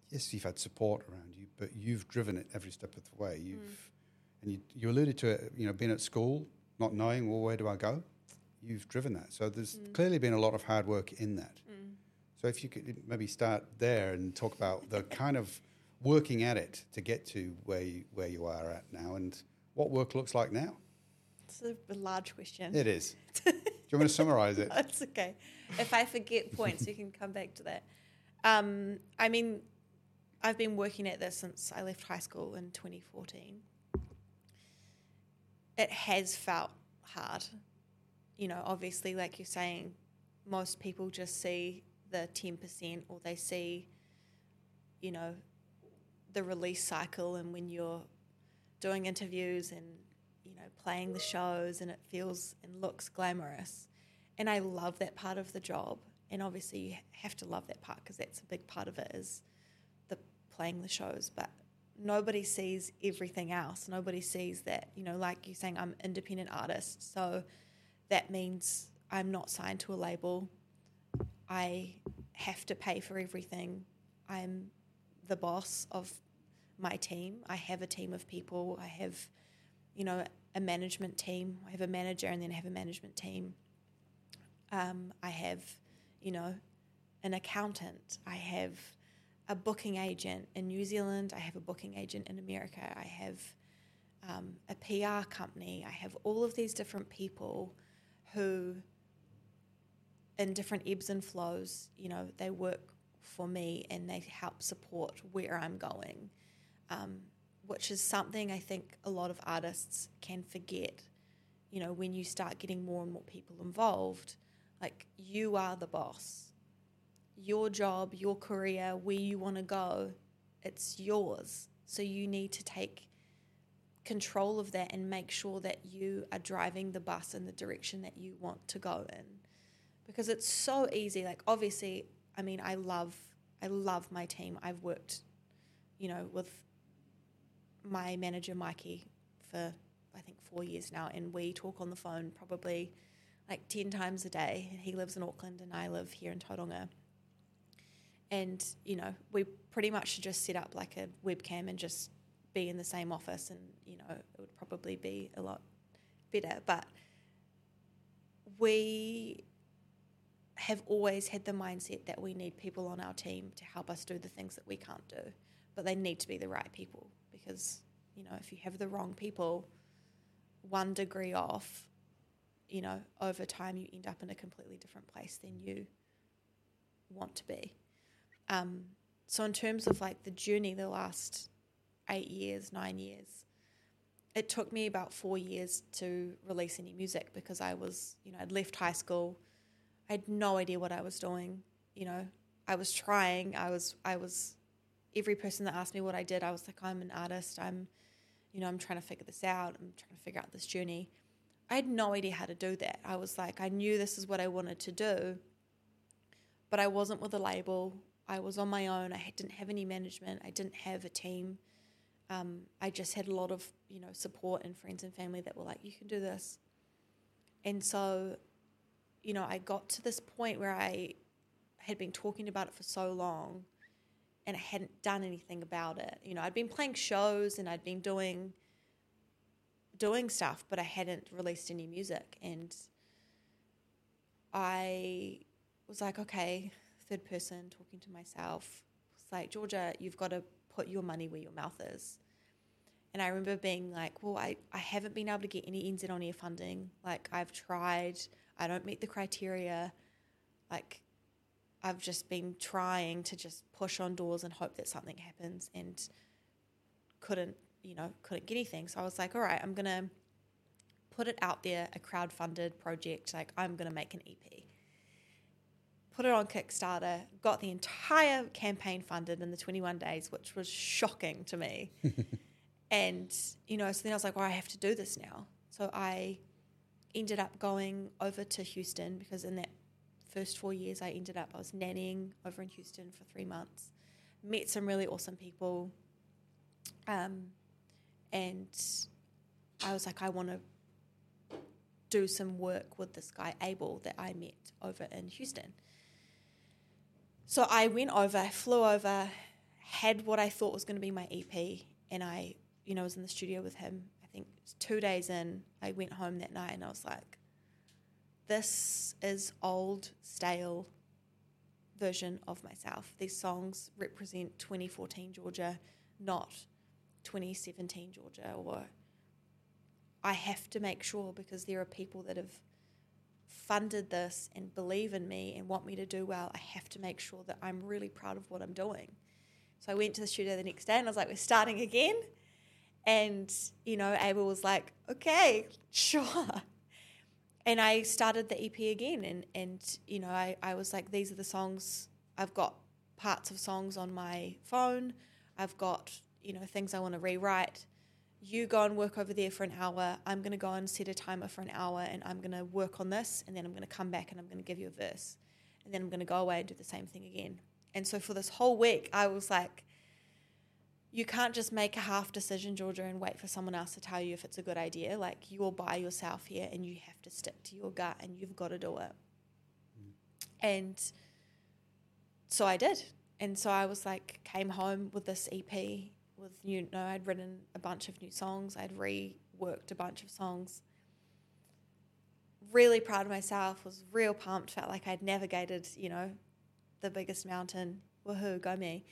Yes, you've had support around you, but you've driven it every step of the way. You've and you, you alluded to it, you know, being at school, not knowing well where do I go. You've driven that, so there's Mm. clearly been a lot of hard work in that. Mm. So if you could maybe start there and talk about the kind of working at it to get to where you, where you are at now and what work looks like now. It's a, large question. It is. (laughs) Do you want me to summarize it? (laughs) It's okay. If I forget points, you can come back to that. Um, I mean, I've been working at this since I left high school in 2014. It has felt hard. You know, obviously, like you're saying, most people just see the 10% or they see, you know, the release cycle and when you're doing interviews and, you know, playing the shows and it feels and looks glamorous and I love that part of the job. And obviously, you have to love that part because that's a big part of it is playing the shows. But nobody sees everything else. Nobody sees that you know, like you're saying, I'm independent artist, so that means I'm not signed to a label. I have to pay for everything. I'm the boss of my team. I have a team of people. I have, you know, a management team. I have a manager and then I have a management team. Um, I have, you know, an accountant. I have a booking agent in New Zealand. I have a booking agent in America. I have um, a PR company. I have all of these different people who, in different ebbs and flows, you know, they work for me and they help support where I'm going, um, which is something I think a lot of artists can forget. You know, when you start getting more and more people involved, like you are the boss. Your job, your career, where you want to go, it's yours. So you need to take control of that and make sure that you are driving the bus in the direction that you want to go in. Because it's so easy like obviously i mean i love i love my team. I've worked you know with my manager mikey for i think four years now and we talk on the phone probably like 10 times a day. He lives in auckland and i live here in tauranga and you know we pretty much should just set up like a webcam and just be in the same office and you know it would probably be a lot better but we have always had the mindset that we need people on our team to help us do the things that we can't do but they need to be the right people because you know if you have the wrong people one degree off you know over time you end up in a completely different place than you want to be um, so in terms of like the journey the last eight years, nine years. It took me about four years to release any music because I was, you know, I'd left high school. I had no idea what I was doing. You know, I was trying. I was, I was, every person that asked me what I did, I was like, I'm an artist. I'm, you know, I'm trying to figure this out. I'm trying to figure out this journey. I had no idea how to do that. I was like, I knew this is what I wanted to do, but I wasn't with a label. I was on my own. I didn't have any management. I didn't have a team um, I just had a lot of you know support and friends and family that were like, you can do this. And so, you know, I got to this point where I had been talking about it for so long, and I hadn't done anything about it. You know, I'd been playing shows and I'd been doing doing stuff, but I hadn't released any music. And I was like, okay, third person talking to myself. It's like, Georgia, you've got to put your money where your mouth is. And I remember being like, well, I, I haven't been able to get any NZ on air funding. Like, I've tried, I don't meet the criteria. Like, I've just been trying to just push on doors and hope that something happens and couldn't, you know, couldn't get anything. So I was like, all right, I'm going to put it out there, a crowd funded project. Like, I'm going to make an EP put it on Kickstarter, got the entire campaign funded in the 21 days, which was shocking to me. (laughs) and, you know, so then I was like, well, I have to do this now. So I ended up going over to Houston because in that first four years, I ended up, I was nannying over in Houston for three months, met some really awesome people. Um, and I was like, I want to do some work with this guy, Abel, that I met over in Houston. So I went over, flew over, had what I thought was going to be my EP, and I, you know, was in the studio with him. I think two days in, I went home that night and I was like, this is old, stale version of myself. These songs represent 2014 Georgia, not 2017 Georgia. Or I have to make sure because there are people that have funded this and believe in me and want me to do well, I have to make sure that I'm really proud of what I'm doing. So I went to the studio the next day and I was like, we're starting again. And, you know, Abel was like, okay, sure. And I started the EP again. And, and you know, I, I was like, these are the songs. I've got parts of songs on my phone. I've got, you know, things I want to rewrite you go and work over there for an hour. I'm going to go and set a timer for an hour and I'm going to work on this. And then I'm going to come back and I'm going to give you a verse. And then I'm going to go away and do the same thing again. And so for this whole week, I was like, you can't just make a half decision, Georgia, and wait for someone else to tell you if it's a good idea. Like you're by yourself here and you have to stick to your gut and you've got to do it. Mm. And so I did. And so I was like, came home with this EP with new. No, I'd written a bunch of new songs. I'd reworked a bunch of songs. Really proud of myself. Was real pumped. Felt like I'd navigated, you know, the biggest mountain. Woohoo, go me!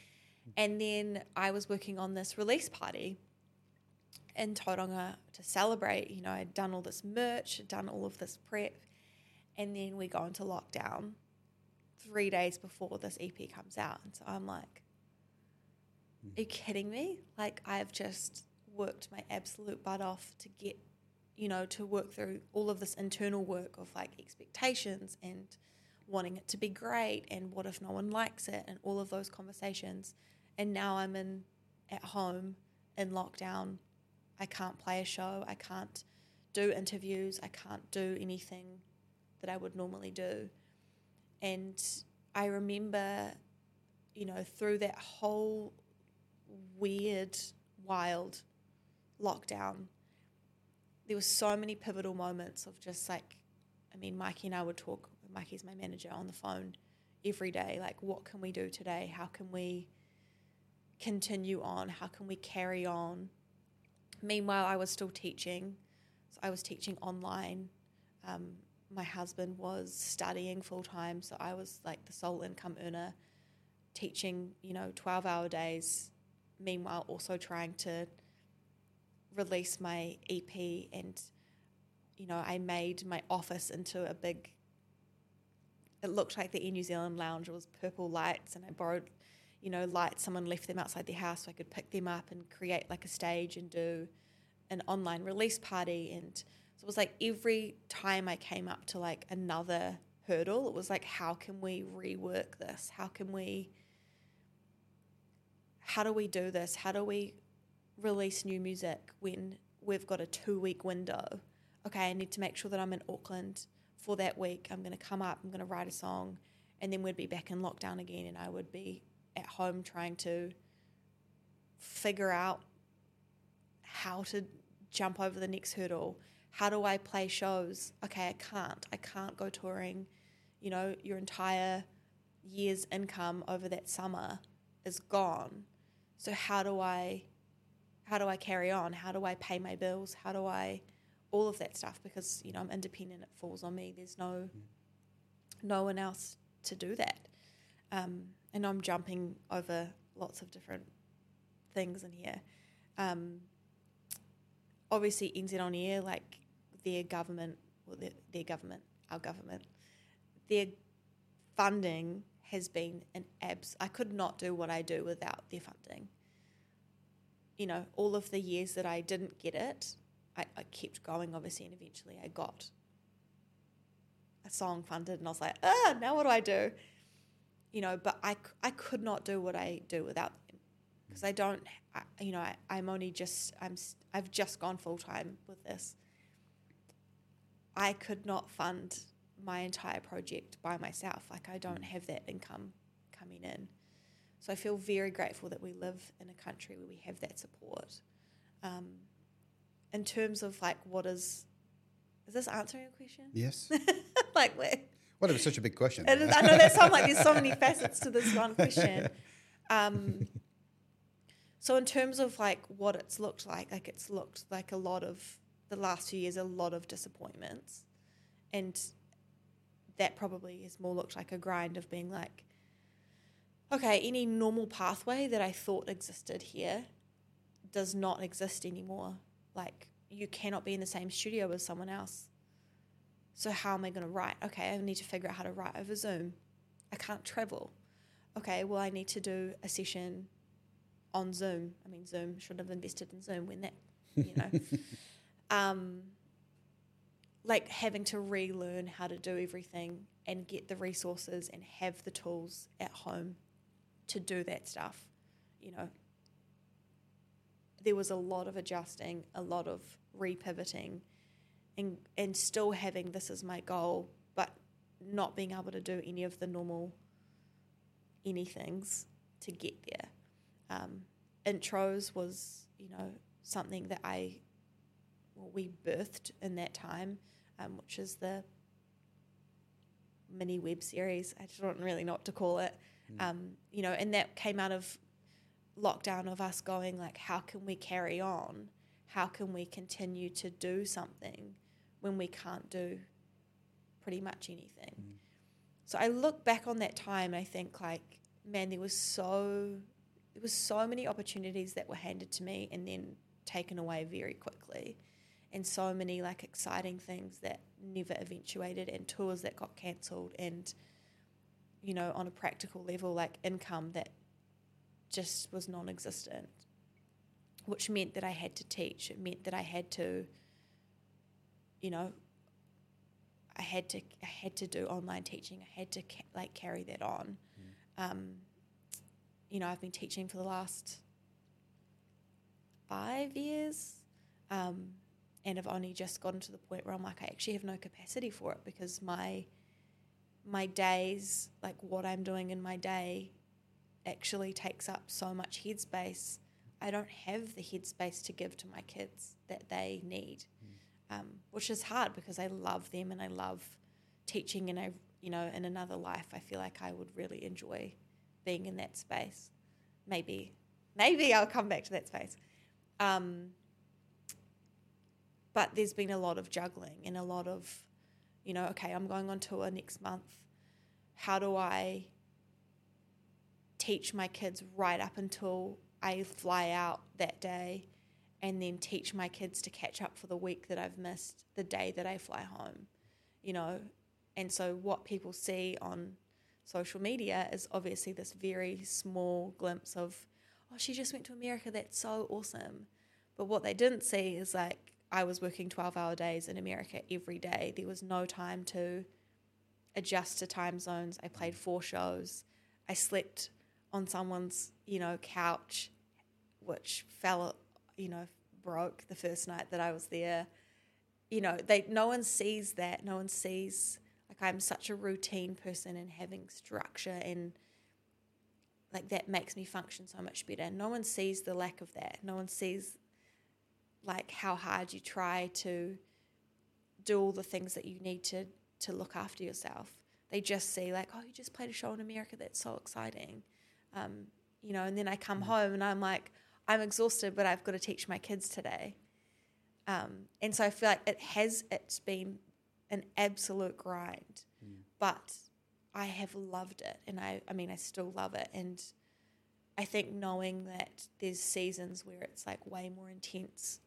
And then I was working on this release party in Tauranga to celebrate. You know, I'd done all this merch, done all of this prep, and then we go into lockdown three days before this EP comes out. And so I'm like, are you kidding me? Like, I've just worked my absolute butt off to get, you know, to work through all of this internal work of like expectations and wanting it to be great and what if no one likes it and all of those conversations. And now I'm in at home in lockdown. I can't play a show. I can't do interviews. I can't do anything that I would normally do. And I remember, you know, through that whole weird, wild lockdown, there were so many pivotal moments of just like, I mean, Mikey and I would talk, Mikey's my manager, on the phone every day. Like, what can we do today? How can we continue on? How can we carry on? Meanwhile, I was still teaching. So I was teaching online. Um, my husband was studying full time, so I was like the sole income earner, teaching, you know, 12 hour days. Meanwhile, also trying to release my EP and, you know, I made my office into a big, it looked like the Air New Zealand lounge. It was purple lights, and I borrowed, you know, lights. Someone left them outside their house so I could pick them up and create like a stage and do an online release party and so it was like every time I came up to like another hurdle, it was like, how can we rework this? How can we, how do we do this? How do we release new music when we've got a two week window? Okay, I need to make sure that I'm in Auckland for that week. I'm going to come up, I'm going to write a song, and then we'd be back in lockdown again, and I would be at home trying to figure out how to jump over the next hurdle how do I play shows? Okay, I can't. I can't go touring. You know, your entire year's income over that summer is gone. So how do I how do I carry on? How do I pay my bills? How do I all of that stuff because, you know, I'm independent, it falls on me. There's no no one else to do that. Um, and I'm jumping over lots of different things in here. Um, obviously, NZ on air, like their government, well, their, their government, our government, their funding has been an abs. I could not do what I do without their funding. You know, all of the years that I didn't get it, I, I kept going, obviously, and eventually I got a song funded, and I was like, ah, now what do I do? You know, but I, I could not do what I do without them because I don't, I, you know, I, I'm only just, I'm, I've just gone full time with this. I could not fund my entire project by myself. Like I don't have that income coming in. So I feel very grateful that we live in a country where we have that support. Um, in terms of like what is is this answering your question? Yes. (laughs) like where Well, it was such a big question. I know that sounds like there's so many facets to this one question. Um, so in terms of like what it's looked like, like it's looked like a lot of the last few years a lot of disappointments, and that probably has more looked like a grind of being like, okay, any normal pathway that I thought existed here does not exist anymore. Like you cannot be in the same studio as someone else. So how am I going to write? Okay, I need to figure out how to write over Zoom. I can't travel. Okay, well I need to do a session on Zoom. I mean, Zoom should have invested in Zoom when that, you know. (laughs) um, like having to relearn how to do everything and get the resources and have the tools at home to do that stuff. You know, there was a lot of adjusting, a lot of repivoting, and and still having this as my goal, but not being able to do any of the normal anythings to get there. Um, intros was, you know, something that I well, we birthed in that time, um, which is the mini web series. I just don't really know what to call it. Um, you know, and that came out of lockdown of us going like, how can we carry on? How can we continue to do something when we can't do pretty much anything? Mm. So I look back on that time and I think like, man, there was so there was so many opportunities that were handed to me and then taken away very quickly. And so many like exciting things that never eventuated and tours that got cancelled and you know, on a practical level, like income that just was non existent. Which meant that I had to teach. It meant that I had to, you know, I had to I had to do online teaching. I had to ca- like carry that on. Um, you know, I've been teaching for the last five years, um, and I've only just gotten to the point where I'm like, I actually have no capacity for it because my my days, like what I'm doing in my day, actually takes up so much headspace. I don't have the headspace to give to my kids that they need, um, which is hard because I love them and I love teaching. And I, you know, in another life, I feel like I would really enjoy being in that space. Maybe, maybe I'll come back to that space. Um, but there's been a lot of juggling and a lot of, you know, okay, I'm going on tour next month. How do I teach my kids right up until I fly out that day and then teach my kids to catch up for the week that I've missed the day that I fly home, you know? And so what people see on social media is obviously this very small glimpse of, oh, she just went to America. That's so awesome. But what they didn't see is like, I was working 12 hour days in America every day. There was no time to adjust to time zones. I played four shows. I slept on someone's, you know, couch, which fell, you know, broke the first night that I was there. You know, they no one sees that. No one sees like I'm such a routine person and having structure and like that makes me function so much better. No one sees the lack of that. No one sees like how hard you try to do all the things that you need to to look after yourself. They just see like, oh, you just played a show in America. That's so exciting, um, you know. And then I come home and I'm like, I'm exhausted, but I've got to teach my kids today. Um, and so I feel like it has it's been an absolute grind, but I have loved it, and I I mean I still love it, and I think knowing that there's seasons where it's like way more intense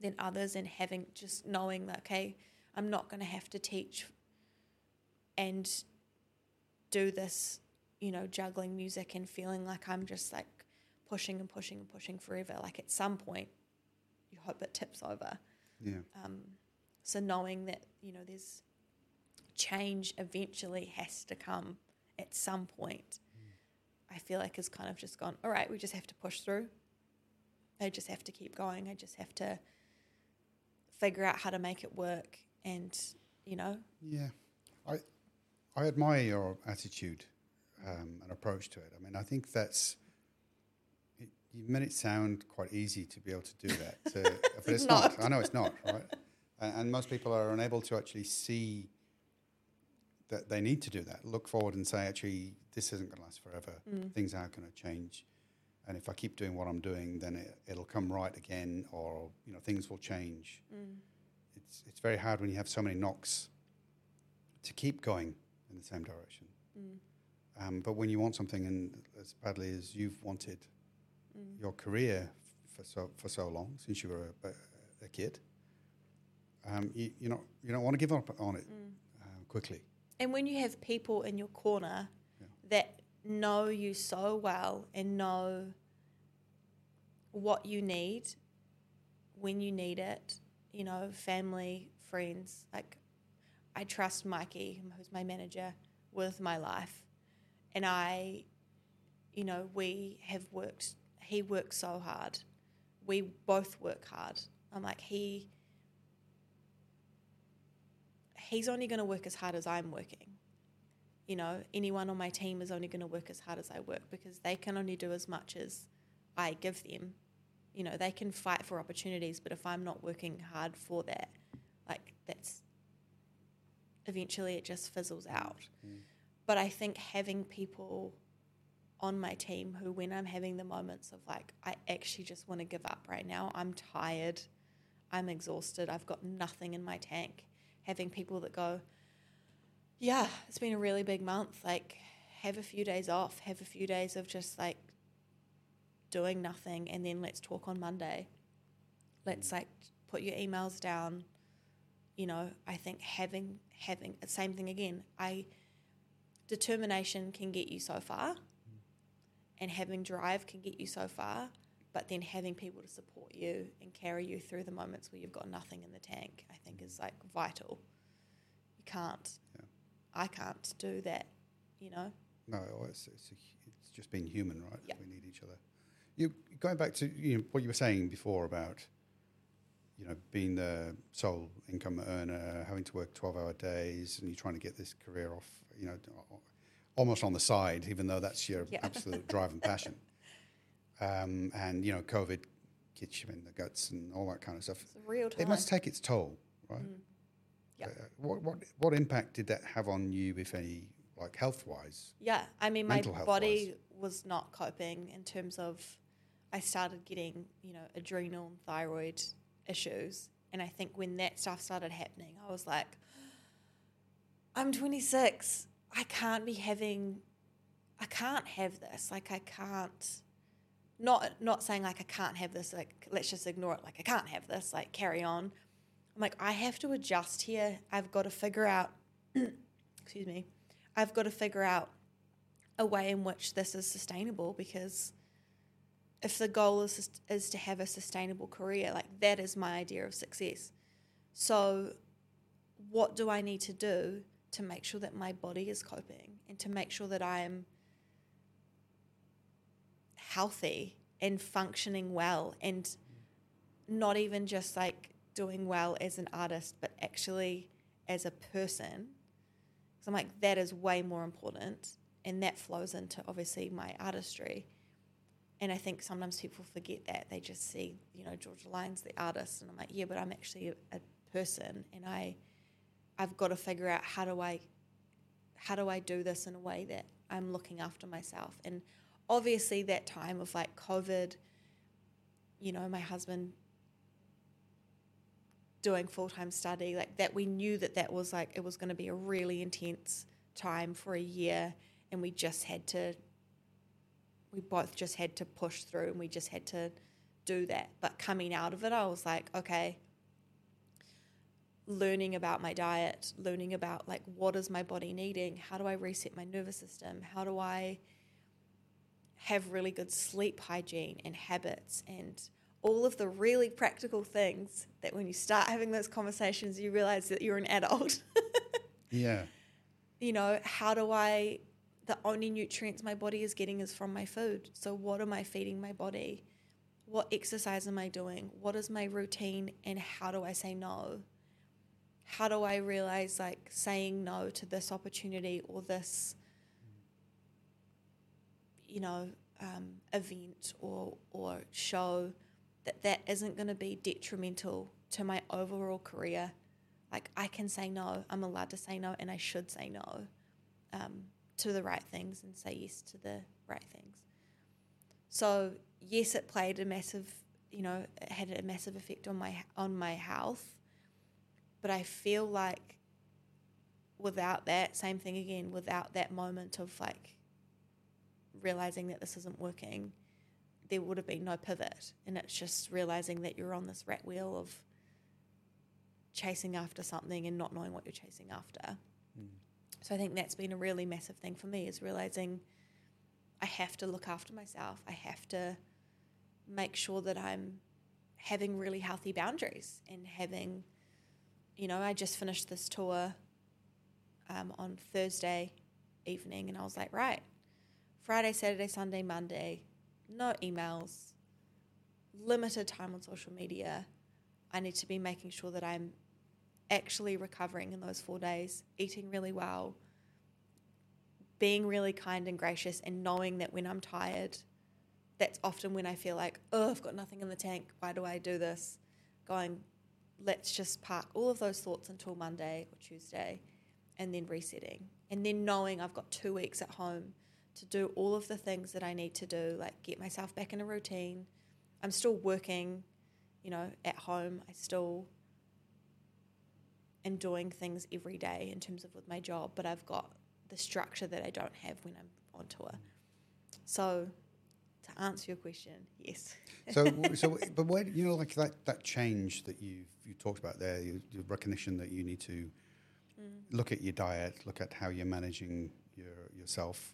than others and having just knowing that okay i'm not going to have to teach and do this you know juggling music and feeling like i'm just like pushing and pushing and pushing forever. Like at some point you hope it tips over. Yeah. um, so knowing that you know there's change eventually has to come at some point i feel like has kind of just gone all right we just have to push through. I just have to keep going. I just have to figure out how to make it work and you know Yeah, I I admire your attitude um, and approach to it. I mean, I think that's it, you made it sound quite easy to be able to do that, to, (laughs) but it's not. not. I know it's not, right? And, and most people are unable to actually see that they need to do that. Look forward and say, actually, this isn't going to last forever. Things are going to change, and if I keep doing what I'm doing, then it, it'll come right again, or you know, things will change. It's it's very hard when you have so many knocks to keep going in the same direction. Um, but when you want something, and as badly as you've wanted your career for so for so long since you were a, a kid, um, you you not you don't want to give up on it uh, quickly. and when you have people in your corner Yeah. that know you so well and know what you need when you need it you know family friends like i trust mikey who's my manager with my life. And i you know we have worked he works so hard. We both work hard. I'm like he he's only going to work as hard as I'm working. You know, anyone on my team is only going to work as hard as I work because they can only do as much as I give them. You know, they can fight for opportunities, but if I'm not working hard for that, like that's eventually it just fizzles out. Mm. But I think having people on my team who, when I'm having the moments of like, I actually just want to give up right now, I'm tired, I'm exhausted, I've got nothing in my tank, having people that go, Yeah, it's been a really big month. Like, have a few days off, have a few days of just like doing nothing, and then let's talk on Monday. Let's like put your emails down. You know, I think having having same thing again. I determination can get you so far, and having drive can get you so far. But then having people to support you and carry you through the moments where you've got nothing in the tank, I think is like vital. You can't. Yeah. I can't do that. You know. No, it's, it's, a, it's just being human, right? Yeah. We need each other. You going back to you know, what you were saying before about you know being the sole income earner, having to work twelve hour days, and you're trying to get this career off, you know, almost on the side, even though that's your Yeah. absolute drive and passion. (laughs) Um, and you know, COVID gets you in the guts and all that kind of stuff. It's a real time. It must take its toll, right? Mm. Yeah. Uh, what what what impact did that have on you, if any, like health wise? Yeah, I mean, my body was not coping in terms of. I started getting, you know, adrenal and thyroid issues, and I think when that stuff started happening, I was like, "I'm 26. I can't be having. I can't have this. Like, I can't. Not not saying like I can't have this. Like, let's just ignore it. Like, I can't have this. Like, carry on. I'm like, I have to adjust here. I've got to figure out. (clears throat) excuse me. I've got to figure out a way in which this is sustainable because if the goal is is to have a sustainable career, like that is my idea of success. So, what do I need to do to make sure that my body is coping and to make sure that I am healthy and functioning well and not even just like doing well as an artist, but actually as a person. So I'm like, that is way more important. And that flows into obviously my artistry. And I think sometimes people forget that. They just see, you know, Georgia Lines, the artist. And I'm like, yeah, but I'm actually a, a person. And I, I've got to figure out how do I, how do I do this in a way that I'm looking after myself. And obviously that time of like COVID, you know, my husband doing full time study, like that, we knew that that was like, it was going to be a really intense time for a year. And we just had to, we both just had to push through and we just had to do that. But coming out of it, I was like, okay, learning about my diet, learning about like what is my body needing? How do I reset my nervous system? How do I have really good sleep hygiene and habits and all of the really practical things that when you start having those conversations, you realize that you're an adult. (laughs) Yeah. you know, how do I, the only nutrients my body is getting is from my food. So, what am I feeding my body? What exercise am I doing? What is my routine? And how do I say no? How do I realize like saying no to this opportunity or this, you know, um, event or, or show that that isn't going to be detrimental to my overall career? Like, I can say no. I'm allowed to say no, and I should say no um, to the right things and say yes to the right things. So, yes, it played a massive, you know, it had a massive effect on my on my health. But I feel like without that, same thing again, without that moment of like realizing that this isn't working, there would have been no pivot. And it's just realizing that you're on this rat wheel of chasing after something and not knowing what you're chasing after. So I think that's been a really massive thing for me is realizing I have to look after myself. I have to make sure that I'm having really healthy boundaries and having, you know, I just finished this tour um, on Thursday evening and I was like, right, Friday, Saturday, Sunday, Monday, no emails, limited time on social media. I need to be making sure that I'm actually recovering in those four days, eating really well, being really kind and gracious, and knowing that when I'm tired, that's often when I feel like, oh, I've got nothing in the tank. Why do I do this? Going, let's just park all of those thoughts until Monday or Tuesday and then resetting. And then knowing I've got two weeks at home to do all of the things that I need to do, like get myself back in a routine. I'm still working, you know, at home. I still am doing things every day in terms of with my job, but I've got the structure that I don't have when I'm on tour. So, to answer your question, yes. (laughs) so, so, but where you know, like that that change that you you talked about there, you, your recognition that you need to Mm. look at your diet, look at how you're managing your yourself.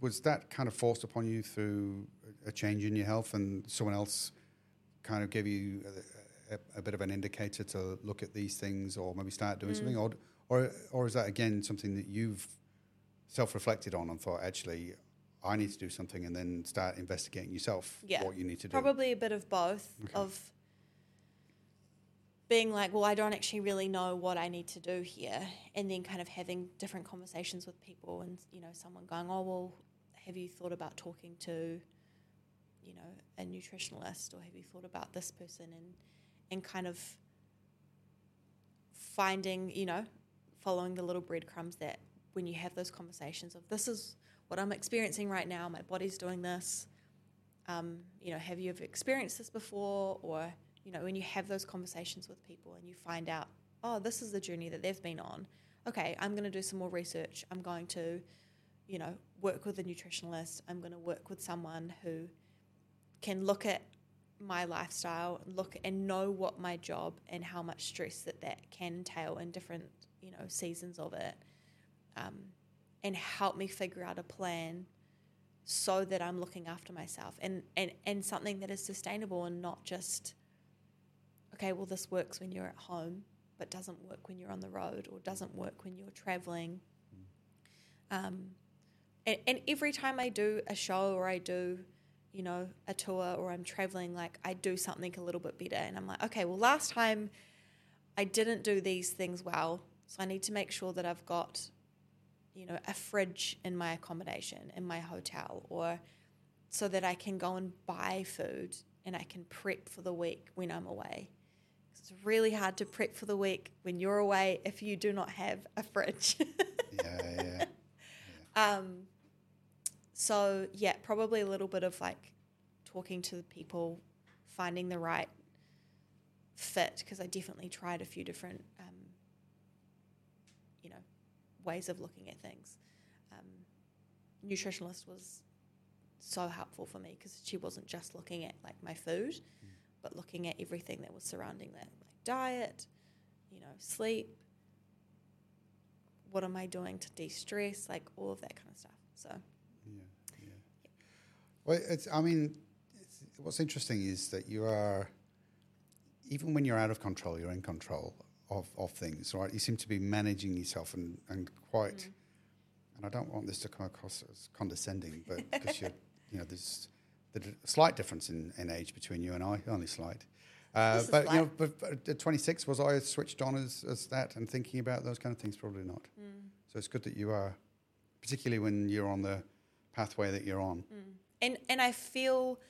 Was that kind of forced upon you through a, change in your health, and someone else kind of gave you a, a, a bit of an indicator to look at these things, or maybe start doing Mm. something, or or or is that again something that you've self-reflected on and thought actually I need to do something, and then start investigating yourself Yeah, what you need to do. Probably a bit of both Okay. of being like, well, I don't actually really know what I need to do here, and then kind of having different conversations with people, and you know, someone going, oh, well, have you thought about talking to, you know, a nutritionalist, or have you thought about this person, and and kind of finding, you know, following the little breadcrumbs that when you have those conversations of this is what I'm experiencing right now, my body's doing this um, you know, have you ever experienced this before? Or, you know, when you have those conversations with people and you find out, oh, this is the journey that they've been on. Okay, I'm going to do some more research. I'm going to, you know, work with a nutritionalist. I'm going to work with someone who can look at my lifestyle, look and know what my job and how much stress that that can entail in different, you know, seasons of it, um, and help me figure out a plan so that I'm looking after myself and, and, and something that is sustainable and not just, okay, well, this works when you're at home, but doesn't work when you're on the road or doesn't work when you're traveling. Um, and, and every time I do a show or I do, you know, a tour or I'm traveling, like I do something a little bit better. And I'm like, okay, well, last time I didn't do these things well. So I need to make sure that I've got you know, a fridge in my accommodation in my hotel or so that I can go and buy food and I can prep for the week when I'm away. It's really hard to prep for the week when you're away if you do not have a fridge. (laughs) yeah, yeah. Um, so, yeah, probably a little bit of like talking to the people, finding the right fit because I definitely tried a few different, um, you know, ways of looking at things. Um, nutritionalist was so helpful for me because she wasn't just looking at like my food, but looking at everything that was surrounding that, like diet, you know, sleep. What am I doing to de-stress? Like all of that kind of stuff. So Yeah, yeah. Well, it's. I mean, it's, what's interesting is that you are, even when you're out of control, you're in control of, of things, right? You seem to be managing yourself and, and quite. Mm-hmm. And I don't want this to come across as condescending, but because you're, you know, there's the d- slight difference in, in age between you and I, only slight. Uh, but you know, slight. but at 26, was I switched on as, as that and thinking about those kind of things? Probably not. So it's good that you are, particularly when you're on the pathway that you're on. and and I feel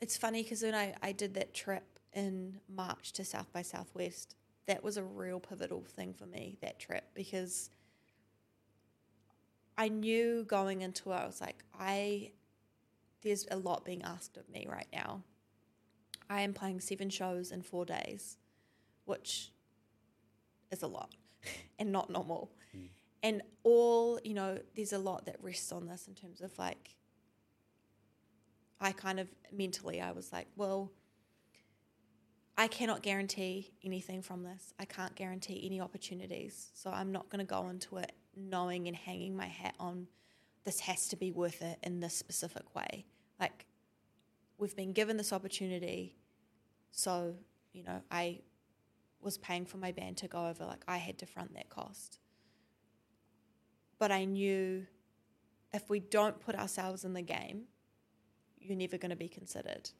it's funny because when I, I did that trip in March to South by Southwest, that was a real pivotal thing for me, that trip, because I knew going into it, I was like, I there's a lot being asked of me right now. I am playing seven shows in four days, which is a lot (laughs) and not normal. Hmm. And all, you know, there's a lot that rests on this in terms of like, I kind of mentally, I was like, well, I cannot guarantee anything from this. I can't guarantee any opportunities. So I'm not going to go into it knowing and hanging my hat on this has to be worth it in this specific way. Like, we've been given this opportunity. So, you know, I was paying for my band to go over, like, I had to front that cost. But I knew if we don't put ourselves in the game, you're never going to be considered.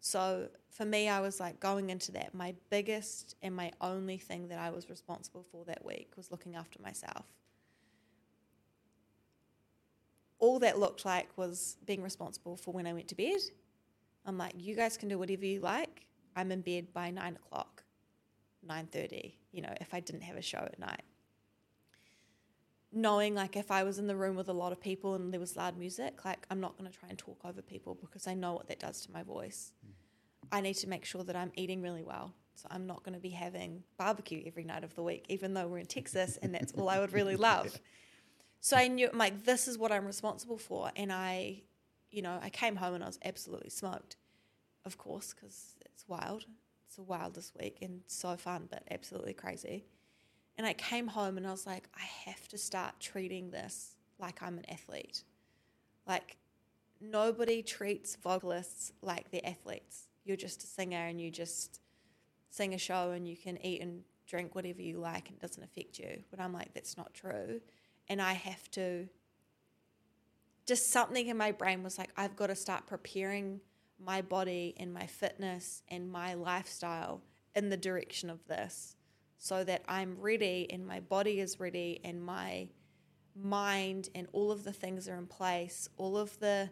So for me, I was like going into that. My biggest and my only thing that I was responsible for that week was looking after myself. All that looked like was being responsible for when I went to bed. I'm like, you guys can do whatever you like. I'm in bed by nine o'clock, nine thirty. You know, if I didn't have a show at night. knowing like if I was in the room with a lot of people and there was loud music, like I'm not going to try and talk over people because I know what that does to my voice. I need to make sure that I'm eating really well. So I'm not going to be having barbecue every night of the week, even though we're in Texas and that's all I would really love. (laughs) So I knew, I'm like, this is what I'm responsible for. And I, you know, I came home and I was absolutely smoked, of course, because it's wild. It's the wildest week and so fun, but absolutely crazy. And I came home and I was like, I have to start treating this like I'm an athlete. Like, nobody treats vocalists like they're athletes. You're just a singer and you just sing a show and you can eat and drink whatever you like and it doesn't affect you. But I'm like, that's not true. And I have to, just something in my brain was like, I've got to start preparing my body and my fitness and my lifestyle in the direction of this so that I'm ready and my body is ready and my mind and all of the things are in place, all of the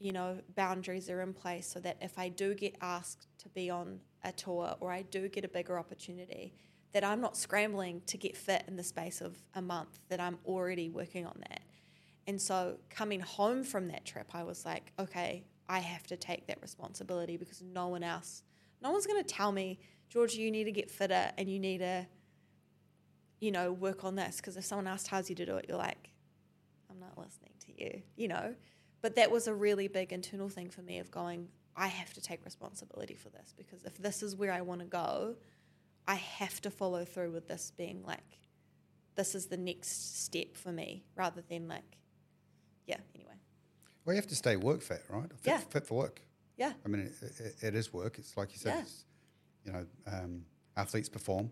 you know boundaries are in place so that if I do get asked to be on a tour or I do get a bigger opportunity that I'm not scrambling to get fit in the space of a month that I'm already working on that. And so coming home from that trip I was like, okay, I have to take that responsibility because no one else no one's going to tell me Georgia, you need to get fitter and you need to, you know, work on this. Because if someone else tells you to do it, you're like, I'm not listening to you, you know. But that was a really big internal thing for me of going, I have to take responsibility for this because if this is where I want to go, I have to follow through with this being like, this is the next step for me rather than like, yeah, anyway. Well, you have to stay work fit, right? Fit, Yeah. fit for work. Yeah. I mean, it, it, it is work. It's like you said, Yeah. it's, you know, um, athletes perform.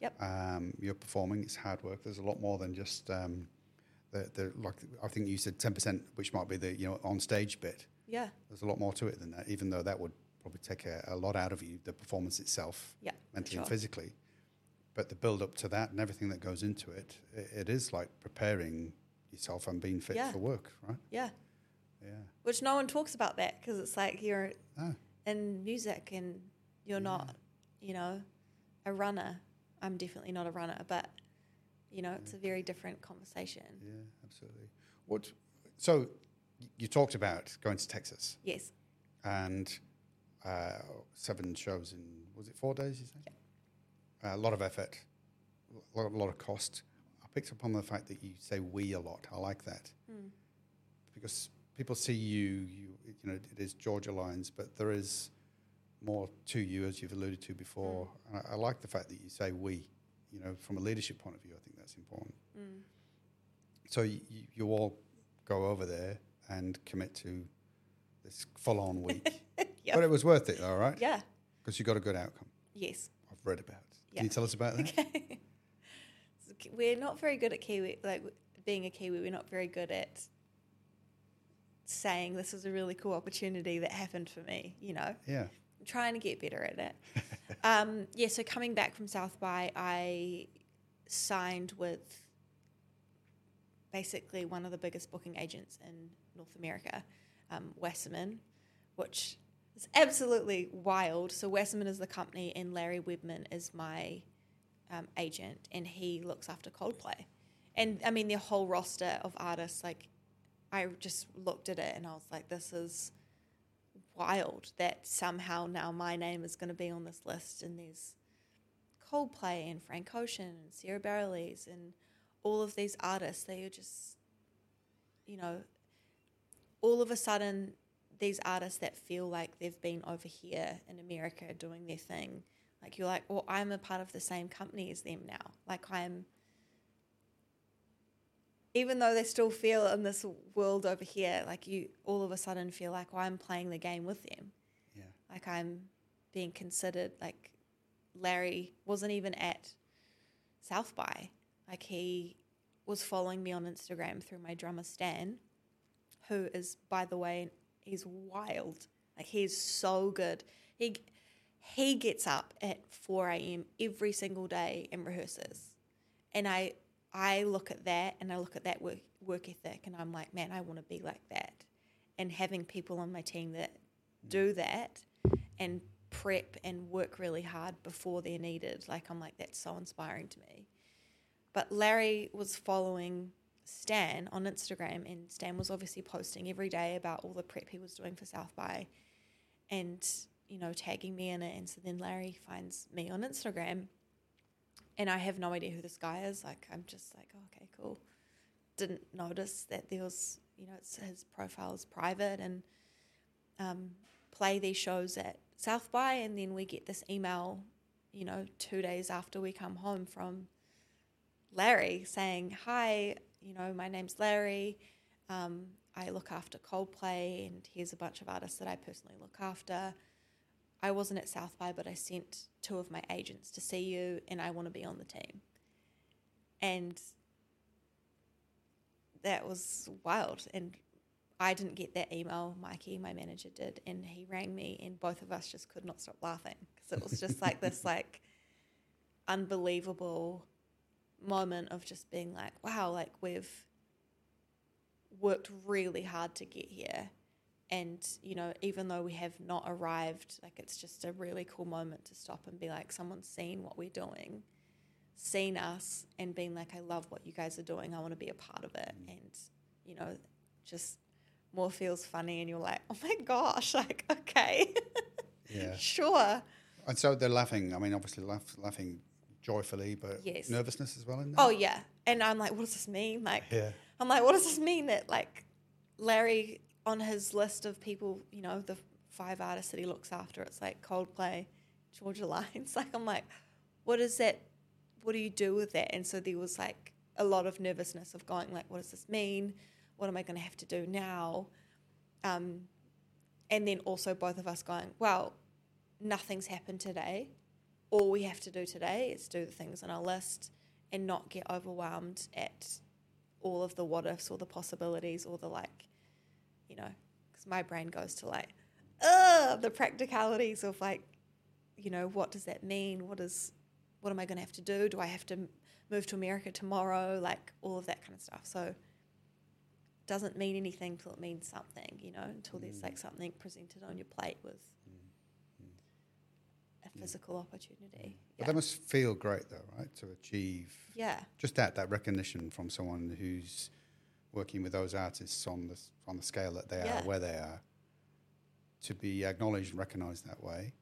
Yep. Um, you're performing. It's hard work. There's a lot more than just um, the, the like. I think you said ten percent, which might be the you know on stage bit. Yeah. There's a lot more to it than that. Even though that would probably take a, a lot out of you, the performance itself, Yeah. mentally and physically. But the build up to that and everything that goes into it, it, it is like preparing yourself and being fit Yeah. for work, right? Yeah. Yeah. Which no one talks about that because it's like you're Ah, in music and you're not, you know, a runner. I'm definitely not a runner, but you know, it's a very different conversation. yeah, absolutely. What? So you talked about going to Texas Yes. and uh, seven shows in was it four days? You say? Uh, a lot of effort, a lot, a lot of cost. I picked up on the fact that you say "we" a lot. I like that Mm. because people see you. You, you know, it is Georgia Lines, but there is more to you, as you've alluded to before. And I, I like the fact that you say "we." You know, from a leadership point of view, I think that's important. Mm. So you, you all go over there and commit to this full-on week, (laughs) Yep. but it was worth it, though, right? Yeah. Because you got a good outcome. Yes. I've read about. Yeah. Can you tell us about that? (laughs) Okay. We're not very good at Kiwi, like being a Kiwi, we're not very good at saying this is a really cool opportunity that happened for me, you know? Yeah. I'm trying to get better at it. (laughs) um, yeah, so coming back from South by, I signed with basically one of the biggest booking agents in North America, um, Wasserman, which is absolutely wild. So Wasserman is the company, and Larry Webman is my um, agent, and he looks after Coldplay. And I mean, their whole roster of artists, like, I just looked at it and I was like, this is wild that somehow now my name is going to be on this list and there's Coldplay and Frank Ocean and Sara Bareilles and all of these artists they are just you know all of a sudden these artists that feel like they've been over here in America doing their thing like you're like well I'm a part of the same company as them now like I'm even though they still feel in this world over here, like you all of a sudden feel like, well, I'm playing the game with them. Yeah. Like I'm being considered. Like Larry wasn't even at South by. Like he was following me on Instagram through my drummer Stan, who is, by the way, he's wild. Like he's so good. He he gets up at 4 a.m. every single day and rehearses. And I I look at that and I look at that work, work ethic and I'm like, man, I want to be like that. And having people on my team that do that and prep and work really hard before they're needed, like I'm like, that's so inspiring to me. But Larry was following Stan on Instagram, and Stan was obviously posting every day about all the prep he was doing for South by, and you know tagging me in it. And so then Larry finds me on Instagram, and I have no idea who this guy is. Like I'm just like, oh, okay, cool. Didn't notice that there was, you know, it's, his profile is private, and um, play these shows at South by, and then we get this email, you know, two days after we come home from Larry saying, Hi, you know, my name's Larry. Um, I look after Coldplay, and here's a bunch of artists that I personally look after. I wasn't at South by, but I sent two of my agents to see you, and I want to be on the team. And that was wild. And I didn't get that email. Mikey, my manager, did, and he rang me, and both of us just could not stop laughing because it was just like this, like unbelievable moment of just being like, wow, like we've worked really hard to get here. And, you know, even though we have not arrived, like it's just a really cool moment to stop and be like, someone's seen what we're doing, seen us, and being like, I love what you guys are doing. I want to be a part of it. Mm. And, you know, just more feels funny. And you're like, oh my gosh, (laughs) like, okay, Yeah. (laughs) sure. And so they're laughing. I mean, obviously laugh, laughing joyfully, but Yes. nervousness as well in there. Oh, yeah. And I'm like, what does this mean? Like, yeah. I'm like, what does this mean that like Larry on his list of people, you know, the five artists that he looks after, it's like Coldplay, Georgia Lines. (laughs) Like I'm like, what is that? What do you do with that? And so there was like a lot of nervousness of going like, what does this mean? What am I going to have to do now? Um, and then also both of us going, well, nothing's happened today. All we have to do today is do the things on our list and not get overwhelmed at all of the what ifs or the possibilities or the like, you know, because my brain goes to like, ugh, the practicalities of like, you know, what does that mean? What is, what am I going to have to do? Do I have to move to America tomorrow? Like all of that kind of stuff. So it doesn't mean anything until it means something, you know, until there's like mm. something presented on your plate with mm. a mm. physical opportunity. But Yeah. that must feel great, though, right? To achieve yeah. just that that recognition from someone who's working with those artists on the on the scale that they Yeah. are, where they are, to be acknowledged and recognised that way.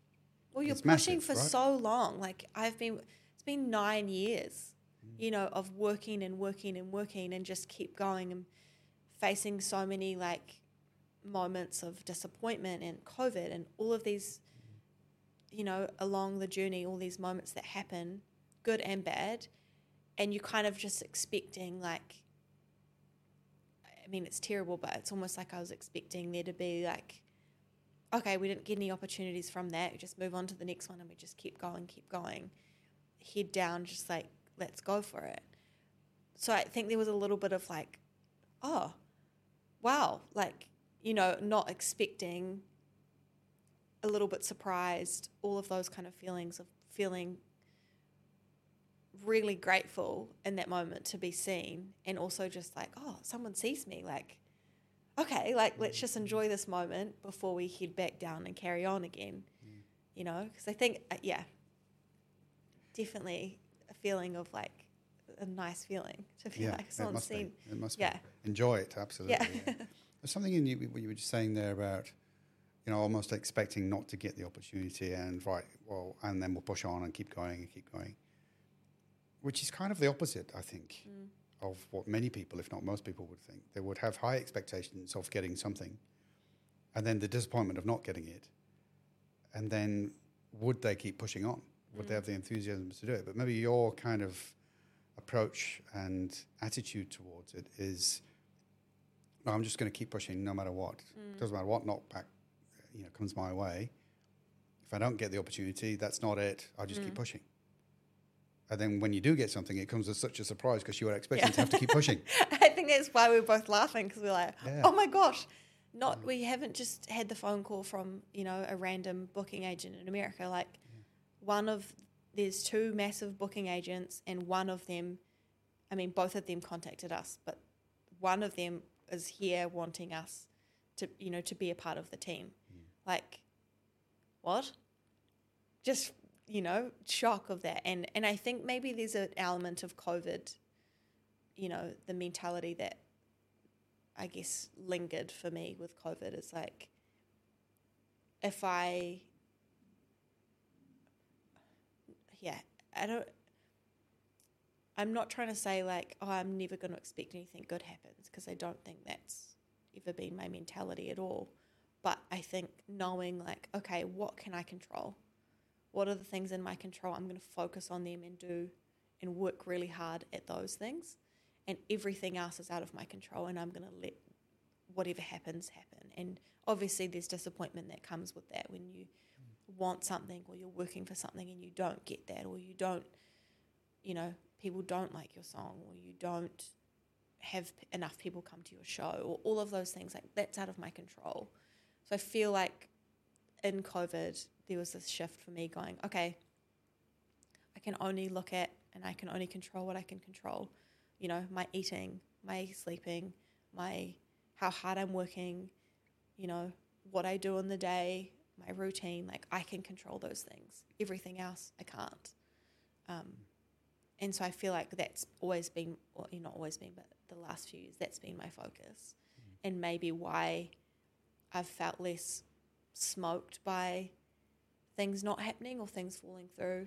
Well, you're pushing massive, for right? so long. Like I've been, it's been nine years, mm. you know, of working and working and working and just keep going and facing so many like moments of disappointment and COVID and all of these, you know, along the journey, all these moments that happen, good and bad, and you're kind of just expecting like. I mean, it's terrible, but it's almost like I was expecting there to be like okay, we didn't get any opportunities from that. We just move on to the next one and we just keep going, keep going. Head down, just like, let's go for it. So I think there was a little bit of like, oh, wow, like, you know, not expecting, a little bit surprised, all of those kind of feelings of feeling really grateful in that moment to be seen and also just like, oh, someone sees me. Like, okay, like let's just enjoy this moment before we head back down and carry on again. You know, because I think, uh, yeah, definitely a feeling of like a nice feeling to feel yeah, like someone's seen. be. It must Yeah. be. Enjoy it, absolutely. Yeah. yeah. (laughs) There's something in you what you were just saying there about, you know, almost expecting not to get the opportunity and right, well, and then we'll push on and keep going and keep going, which is kind of the opposite, I think, Mm. of what many people, if not most people, would think. They would have high expectations of getting something, and then the disappointment of not getting it, and then would they keep pushing on? Would they mm. have the enthusiasm to do it? But maybe your kind of approach and attitude towards it is, no, I'm just going to keep pushing no matter what. Mm. Doesn't matter what knockback, you know, comes my way. If I don't get the opportunity, that's not it. I'll just keep mm. pushing. And then when you do get something, it comes as such a surprise because you were expecting to have to keep pushing. (laughs) I think that's why we we're both laughing because we're like, Yeah. oh my gosh, not mm. we haven't just had the phone call from you know a random booking agent in America. Like one of there's two massive booking agents, and one of them, I mean, both of them contacted us, but one of them is here wanting us to you know to be a part of the team. Mm. Like, what? Just you know, shock of that, and and I think maybe there's an element of COVID you know, the mentality that I guess lingered for me with COVID is like, if I, yeah, I don't, I'm not trying to say like, oh, I'm never going to expect anything good happens because I don't think that's ever been my mentality at all. But I think knowing like, okay, what can I control? What are the things in my control? I'm going to focus on them and do and work really hard at those things. And everything else is out of my control, and I'm going to let whatever happens happen. And obviously, there's disappointment that comes with that when you want something or you're working for something and you don't get that, or you don't, you know, people don't like your song, or you don't have enough people come to your show, or all of those things. Like, that's out of my control. So I feel like in COVID, there was this shift for me going, okay, I can only look at and I can only control what I can control. You know, my eating, my sleeping, my how hard I'm working, you know, what I do in the day, my routine. Like I can control those things. Everything else, I can't. Um, and so I feel like that's always been, well, you not always been, but the last few years, that's been my focus, and maybe why I've felt less smoked by things not happening or things falling through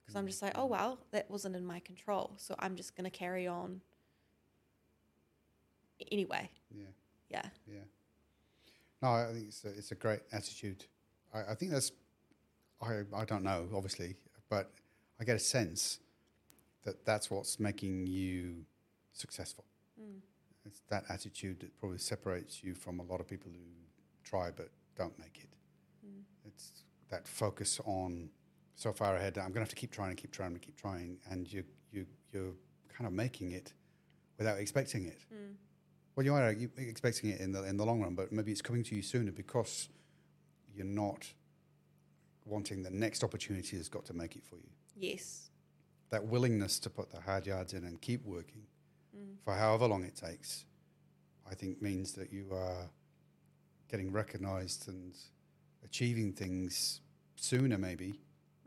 because I'm just like, oh well, that wasn't in my control, so I'm just gonna carry on anyway. Yeah. Yeah. Yeah. No, I think it's a, it's a great attitude. I, I think that's, I, I don't know, obviously, but I get a sense that that's what's making you successful. Mm. It's that attitude that probably separates you from a lot of people who try but don't make it. Mm. It's that focus on so far ahead. I'm going to have to keep trying and keep trying and keep trying, and you you you're kind of making it without expecting it. Mm. Well, you are expecting it in the in the long run, but maybe it's coming to you sooner because you're not wanting the next opportunity has got to make it for you. Yes. That willingness to put the hard yards in and keep working Mm. for however long it takes, I think means that you are getting recognised and achieving things sooner, maybe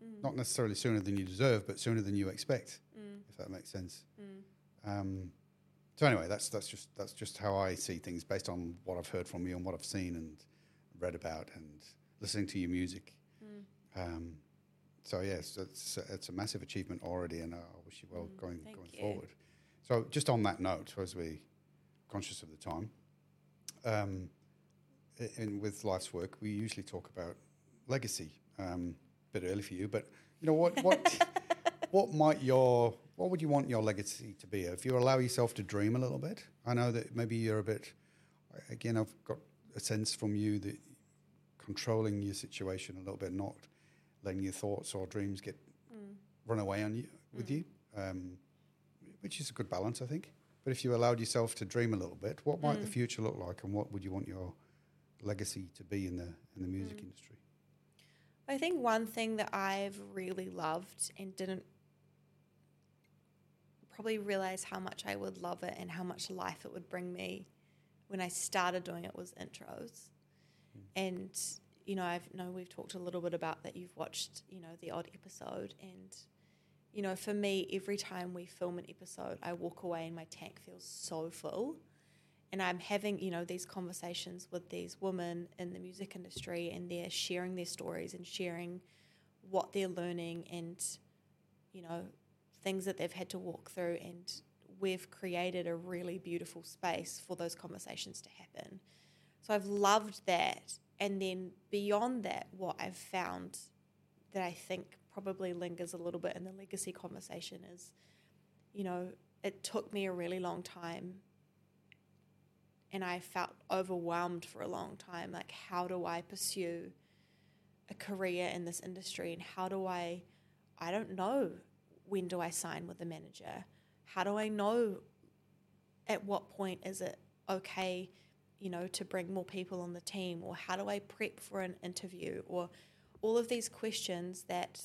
Mm. not necessarily sooner than you deserve, but sooner than you expect, Mm. if that makes sense. Mm. Um, so anyway, that's that's just that's just how I see things based on what I've heard from you and what I've seen and read about and listening to your music. Mm. Um, so yes, it's it's a massive achievement already, and I wish you well Mm, going thank going you. forward. So just on that note, as we conscious of the time, um, in with life's work, we usually talk about legacy. Um, a bit early for you, but you know what what (laughs) what might your what would you want your legacy to be? If you allow yourself to dream a little bit, I know that maybe you're a bit. Again, I've got a sense from you that controlling your situation a little bit, not letting your thoughts or dreams get Mm. run away on you with Mm. you, um, which is a good balance, I think. But if you allowed yourself to dream a little bit, what might the Mm. future look like, and what would you want your legacy to be in the in the music Mm. industry? I think one thing that I've really loved and didn't probably realize how much I would love it and how much life it would bring me when I started doing it was intros. And you know, I've know we've talked a little bit about that you've watched, you know, the odd episode and you know, for me every time we film an episode, I walk away and my tank feels so full. And I'm having, you know, these conversations with these women in the music industry and they're sharing their stories and sharing what they're learning and, you know, things that they've had to walk through. And we've created a really beautiful space for those conversations to happen. So I've loved that. And then beyond that, what I've found that I think probably lingers a little bit in the legacy conversation is, you know, it took me a really long time and I felt overwhelmed for a long time. Like, how do I pursue a career in this industry? And how do I, I don't know, when do I sign with a manager? How do I know at what point is it okay, you know, to bring more people on the team? Or how do I prep for an interview? Or all of these questions that,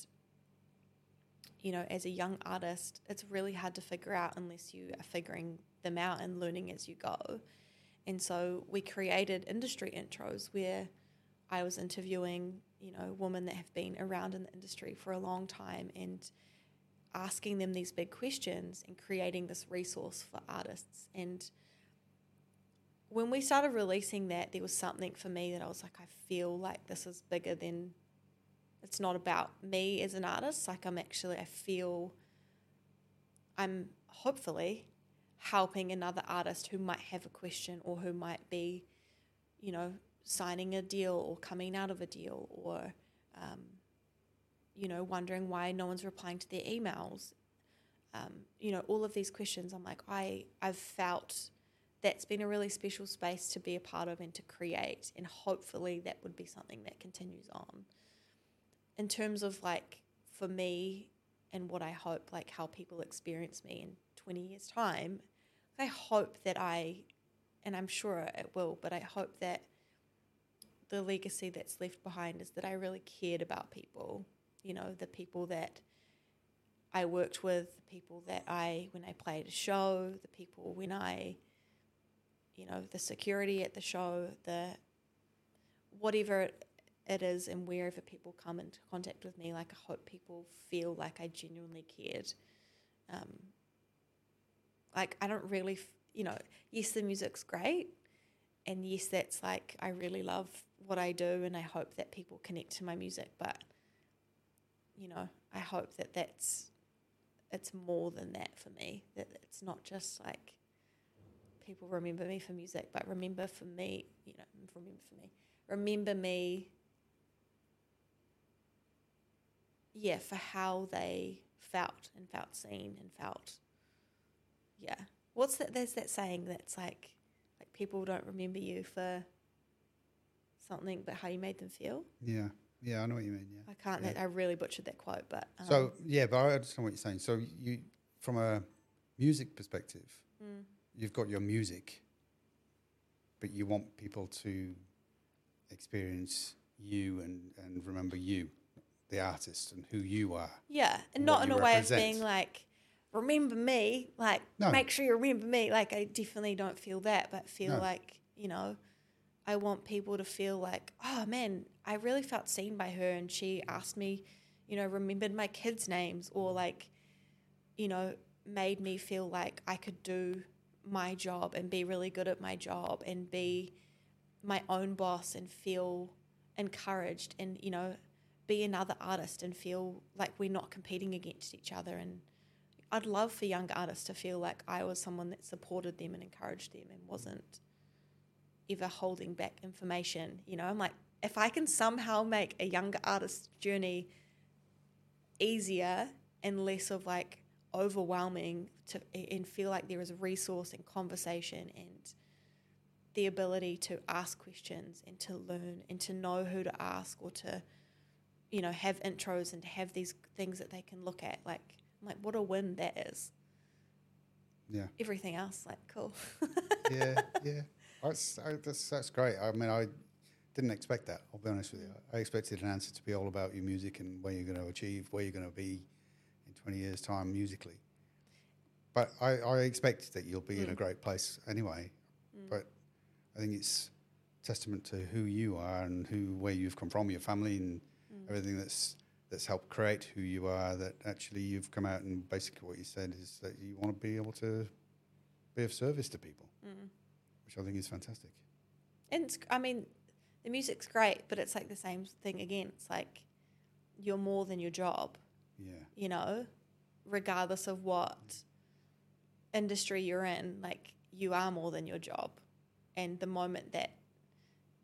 you know, as a young artist, it's really hard to figure out unless you are figuring them out and learning as you go. And so we created industry intros where I was interviewing, you know, women that have been around in the industry for a long time and asking them these big questions and creating this resource for artists. And when we started releasing that, there was something for me that I was like, I feel like this is bigger than it's not about me as an artist. Like I'm actually, I feel I'm hopefully helping another artist who might have a question or who might be, you know, signing a deal or coming out of a deal or, um, you know, wondering why no one's replying to their emails. Um, you know, all of these questions. I'm like, I I've felt that's been a really special space to be a part of and to create, and hopefully that would be something that continues on. In terms of like for me and what I hope, like how people experience me in 20 years' time, I hope that I, and I'm sure it will, but I hope that the legacy that's left behind is that I really cared about people. You know, the people that I worked with, the people that I, when I played a show, the people when I, you know, the security at the show, the whatever it is, and wherever people come into contact with me, like I hope people feel like I genuinely cared. Um, like I don't really, you know, yes, the music's great, and yes, that's like I really love what I do, and I hope that people connect to my music. But you know, I hope that that's it's more than that for me. That it's not just like people remember me for music, but remember for me, you know, remember for me, remember me. Yeah, for how they felt and felt seen and felt yeah. What's that? There's that saying that's like, like people don't remember you for something, but how you made them feel. Yeah, yeah, I know what you mean. Yeah. I can't. Yeah. I really butchered that quote, but um, So yeah, but I understand what you're saying. So you, from a music perspective, mm, you've got your music, but you want people to experience you and, and remember you, the artist, and who you are. yeah, and what not in a way of being like, remember me, like No. make sure you remember me. Like I definitely don't feel that, but feel No. like you know, I want people to feel like, oh man, I really felt seen by her, and she asked me, you know, remembered my kids' names, or mm. like, you know, made me feel like I could do my job and be really good at my job and be mm. my own boss and feel encouraged and you know be another artist and feel like we're not competing against each other and I'd love for young artists to feel like I was someone that supported them and encouraged them and wasn't ever holding back information. You know, I'm like, if I can somehow make a younger artist's journey easier and less of like overwhelming to and feel like there is a resource and conversation and the ability to ask questions and to learn and to know who to ask or to you know have intros and to have these things that they can look at like like what a win that is Yeah, everything else like cool (laughs) yeah, yeah. (laughs) That's I, that's that's great. I mean, I didn't expect that. I'll be honest with you. I expected an answer to be all about your music and where you're going to achieve, where you're going to be in 20 years' time musically. But I, I expect that you'll be in a Mm. great place anyway. Mm. But I think it's testament to who you are and who where you've come from, your family, and Mm. everything that's that's helped create who you are. That actually you've come out and basically what you said is that you want to be able to be of service to people, Mm. which I think is fantastic. And it's, I mean, the music's great, but it's like the same thing again. It's like you're more than your job, Yeah, you know, regardless of what industry you're in. Like you are more than your job, and the moment that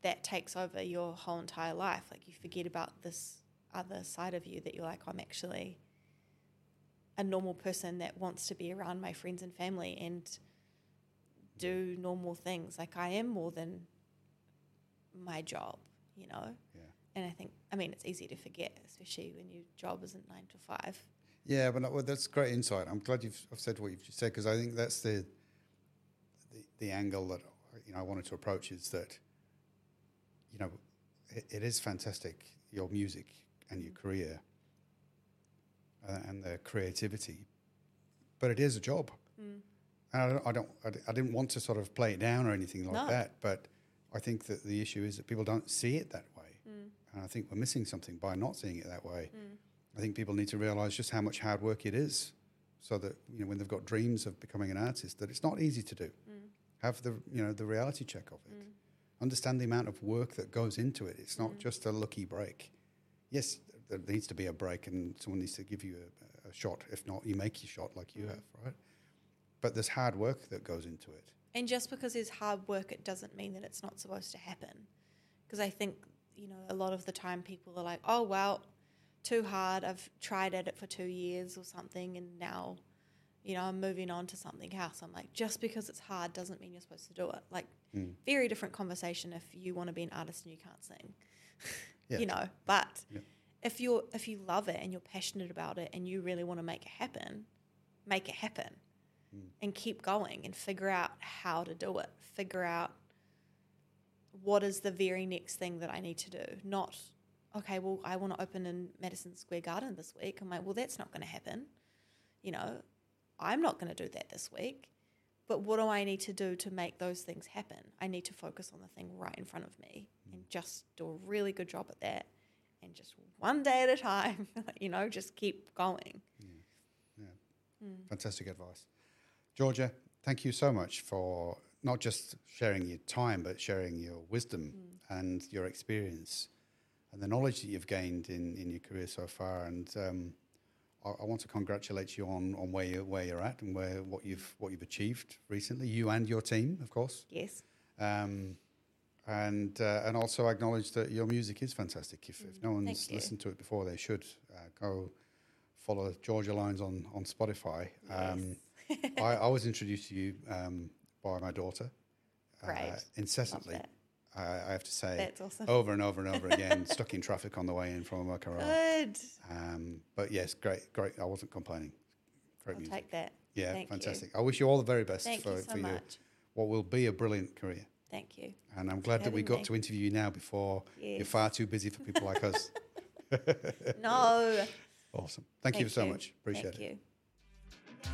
that takes over your whole entire life, like you forget about this other side of you that you're like, I'm actually a normal person that wants to be around my friends and family and do normal things. Like I am more than my job, you know? Yeah. And I think, I mean, it's easy to forget, especially when your job isn't nine to five. yeah, but uh, well, that's great insight. I'm glad you've I've said what you've just said because I think that's the, the the angle that you know I wanted to approach is that you know it, it is fantastic your music and your career uh, and the creativity, but it is a job. Mm. And I don't, I don't, I I didn't want to sort of play it down or anything like No. that. But I think that the issue is that people don't see it that way, Mm. and I think we're missing something by not seeing it that way. Mm. I think people need to realize just how much hard work it is so that you know when they've got dreams of becoming an artist that it's not easy to do. Have the you know the reality check of it. Understand the amount of work that goes into it. It's not just a lucky break. Yes, there needs to be a break and someone needs to give you a, a shot. If not, you make your shot like you have, right? But there's hard work that goes into it. And just because there's hard work, it doesn't mean that it's not supposed to happen. Because I think, you know, a lot of the time people are like, oh, well, too hard. I've tried at it for two years or something, and now, you know, I'm moving on to something else. I'm like, just because it's hard doesn't mean you're supposed to do it. Like, Mm. very different conversation if you want to be an artist and you can't sing, (laughs) Yeah. you know. But Yeah. if you're if you love it and you're passionate about it and you really want to make it happen, make it happen, mm. and keep going and figure out how to do it. Figure out what is the very next thing that I need to do. Not okay. Well, I want to open in Madison Square Garden this week. I'm like, well, that's not going to happen. You know, I'm not going to do that this week. But what do I need to do to make those things happen? I need to focus on the thing right in front of me mm. and just do a really good job at that. And just one day at a time, (laughs) you know, just keep going. Yeah, mm. Fantastic advice. Georgia, thank you so much for not just sharing your time, but sharing your wisdom mm. and your experience and the knowledge that you've gained in, in your career so far. And um, I, I want to congratulate you on, on where, you, where you're at and where, what, you've, what you've achieved recently, you and your team, of course. Yes. Um, and uh, and also acknowledge that your music is fantastic. If, if no one's you. listened to it before, they should uh, go follow Georgia Lines on on Spotify. Um, I, I (laughs) was introduced to you um, by my daughter uh, incessantly. I, I have to say, awesome. over and over and over again, (laughs) stuck in traffic on the way in from Omokoroa. Good. Um, but yes, great, great. I wasn't complaining. Great I'll music. take that. yeah, Thank you. fantastic. I wish you all the very best Thank for, you so for your what will be a brilliant career. Thank you. And I'm glad that we got me. to interview you now before you're far too busy for people like us. (laughs) No. Awesome. Thank, you so much. Appreciate Thank it. you.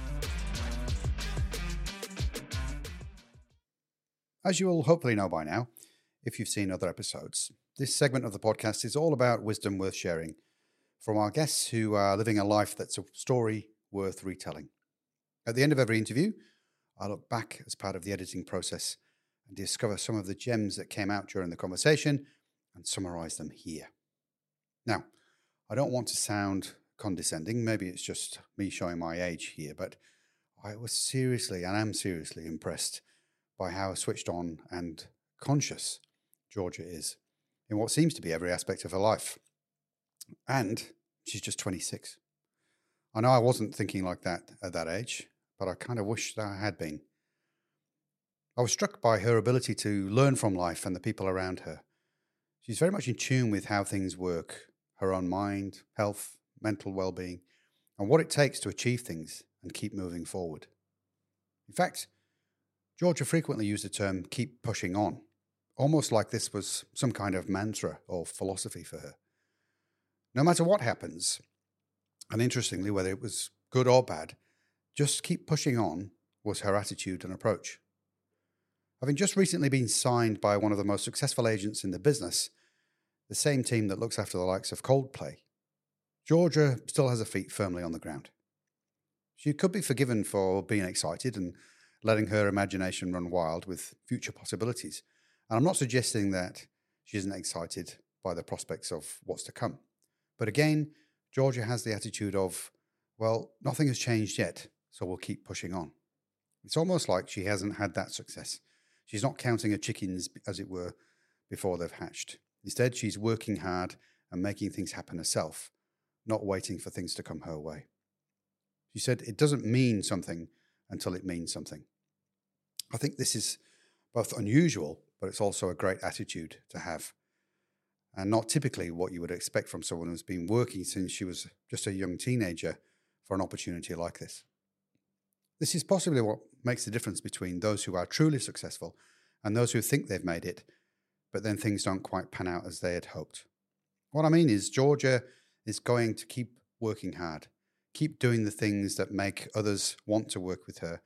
As you will hopefully know by now, if you've seen other episodes, this segment of the podcast is all about wisdom worth sharing from our guests who are living a life that's a story worth retelling. At the end of every interview, I look back as part of the editing process and discover some of the gems that came out during the conversation and summarize them here. Now, I don't want to sound condescending, maybe it's just me showing my age here, but I was seriously and am seriously impressed by how switched on and conscious Georgia is in what seems to be every aspect of her life. And she's just 26. I know I wasn't thinking like that at that age, but I kind of wish that I had been. I was struck by her ability to learn from life and the people around her. She's very much in tune with how things work, her own mind, health, mental well being, and what it takes to achieve things and keep moving forward. In fact, Georgia frequently used the term keep pushing on, almost like this was some kind of mantra or philosophy for her. No matter what happens, and interestingly, whether it was good or bad, just keep pushing on was her attitude and approach. Having just recently been signed by one of the most successful agents in the business, the same team that looks after the likes of Coldplay, Georgia still has her feet firmly on the ground. She could be forgiven for being excited and letting her imagination run wild with future possibilities. And I'm not suggesting that she isn't excited by the prospects of what's to come. But again, Georgia has the attitude of, well, nothing has changed yet, so we'll keep pushing on. It's almost like she hasn't had that success. She's not counting her chickens, as it were, before they've hatched. Instead, she's working hard and making things happen herself, not waiting for things to come her way. She said, It doesn't mean something until it means something. I think this is both unusual, but it's also a great attitude to have. And not typically what you would expect from someone who's been working since she was just a young teenager for an opportunity like this. This is possibly what makes the difference between those who are truly successful and those who think they've made it, but then things don't quite pan out as they had hoped. What I mean is, Georgia is going to keep working hard, keep doing the things that make others want to work with her.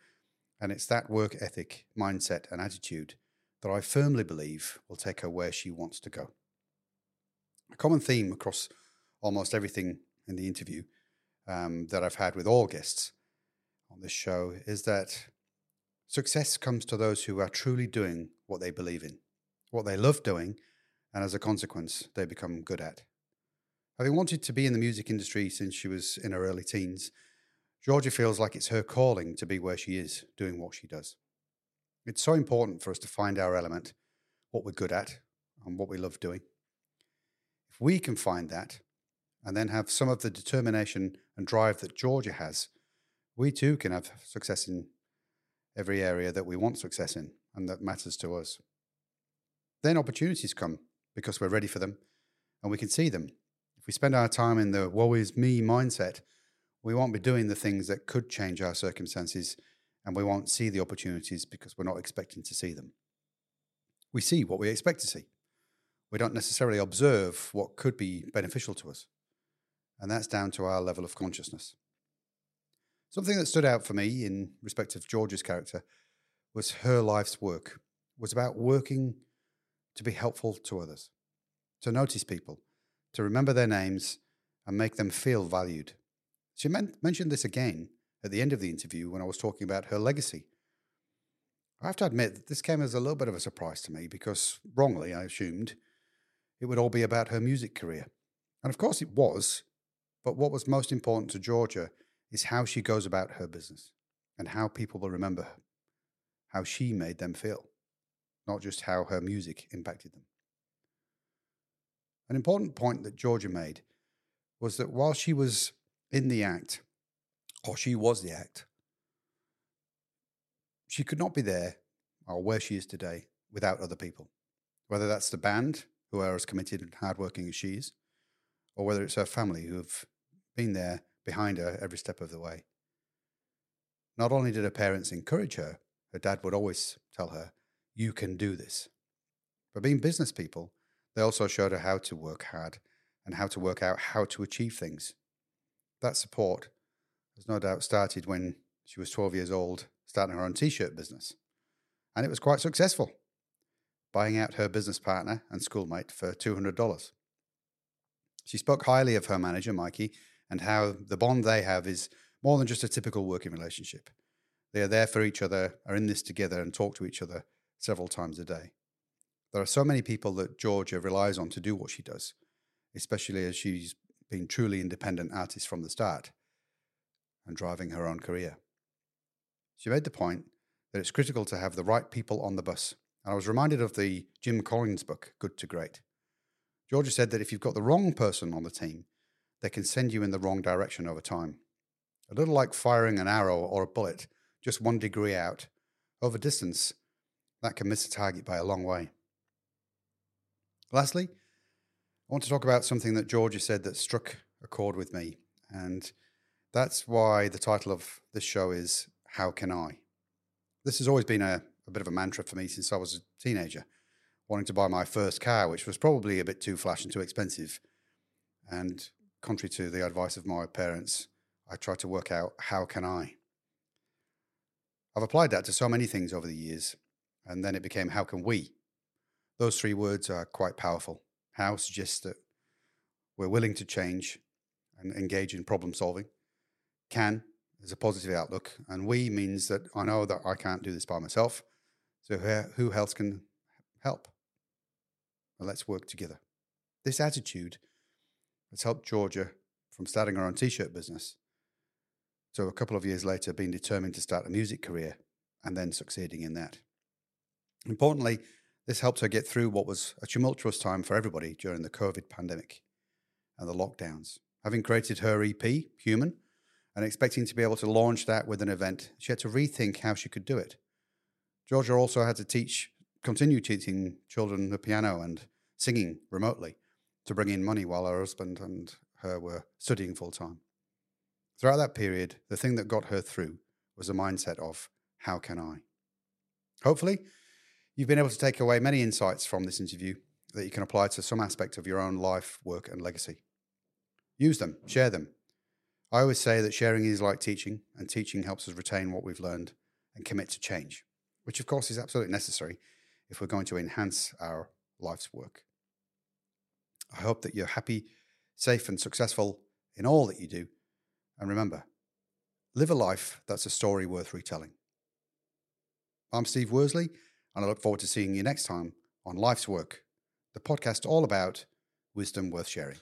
And it's that work ethic, mindset, and attitude that I firmly believe will take her where she wants to go. A common theme across almost everything in the interview um, that I've had with all guests on this show is that success comes to those who are truly doing what they believe in, what they love doing, and as a consequence, they become good at. Having wanted to be in the music industry since she was in her early teens, Georgia feels like it's her calling to be where she is, doing what she does. It's so important for us to find our element, what we're good at, and what we love doing. If we can find that, and then have some of the determination and drive that Georgia has, we too can have success in every area that we want success in and that matters to us. Then opportunities come because we're ready for them and we can see them. If we spend our time in the woe is me mindset, we won't be doing the things that could change our circumstances and we won't see the opportunities because we're not expecting to see them. We see what we expect to see. We don't necessarily observe what could be beneficial to us. And that's down to our level of consciousness. Something that stood out for me in respect of George's character was her life's work, was about working to be helpful to others, to notice people, to remember their names and make them feel valued. She men- mentioned this again at the end of the interview when I was talking about her legacy. I have to admit that this came as a little bit of a surprise to me because, wrongly, I assumed it would all be about her music career. And of course it was, but what was most important to Georgia is how she goes about her business and how people will remember her, how she made them feel, not just how her music impacted them. An important point that Georgia made was that while she was in the act, or she was the act, she could not be there or where she is today without other people, whether that's the band, who are as committed and hardworking as she is, or whether it's her family who have been there behind her every step of the way. Not only did her parents encourage her, her dad would always tell her, You can do this. But being business people, they also showed her how to work hard and how to work out how to achieve things. That support has no doubt started when she was 12 years old, starting her own t shirt business. And it was quite successful, buying out her business partner and schoolmate for $200. She spoke highly of her manager, Mikey, and how the bond they have is more than just a typical working relationship. They are there for each other, are in this together, and talk to each other several times a day. There are so many people that Georgia relies on to do what she does, especially as she's been truly independent artist from the start and driving her own career. She made the point that it's critical to have the right people on the bus. And I was reminded of the Jim Collins book, Good to Great. Georgia said that if you've got the wrong person on the team, they can send you in the wrong direction over time. A little like firing an arrow or a bullet, just one degree out. Over distance, that can miss a target by a long way. Lastly, I want to talk about something that Georgia said that struck a chord with me. And that's why the title of this show is How Can I? This has always been a, a bit of a mantra for me since I was a teenager, wanting to buy my first car, which was probably a bit too flash and too expensive. And contrary to the advice of my parents, I tried to work out how can I. I've applied that to so many things over the years, and then it became how can we? Those three words are quite powerful. How suggests that we're willing to change and engage in problem solving. Can is a positive outlook, and we means that I know that I can't do this by myself. So who else can help? Well, let's work together. This attitude has helped Georgia from starting her own t shirt business to a couple of years later being determined to start a music career and then succeeding in that. Importantly, this helped her get through what was a tumultuous time for everybody during the COVID pandemic and the lockdowns. Having created her EP, Human, and expecting to be able to launch that with an event, she had to rethink how she could do it. Georgia also had to teach, continue teaching children the piano and singing remotely to bring in money while her husband and her were studying full time. Throughout that period, the thing that got her through was a mindset of, how can I? Hopefully, you've been able to take away many insights from this interview that you can apply to some aspect of your own life, work, and legacy. Use them, share them. I always say that sharing is like teaching, and teaching helps us retain what we've learned and commit to change, which of course is absolutely necessary if we're going to enhance our life's work. I hope that you're happy, safe, and successful in all that you do. And remember, live a life that's a story worth retelling. I'm Steve Worsley, and I look forward to seeing you next time on Life's Work, the podcast all about wisdom worth sharing.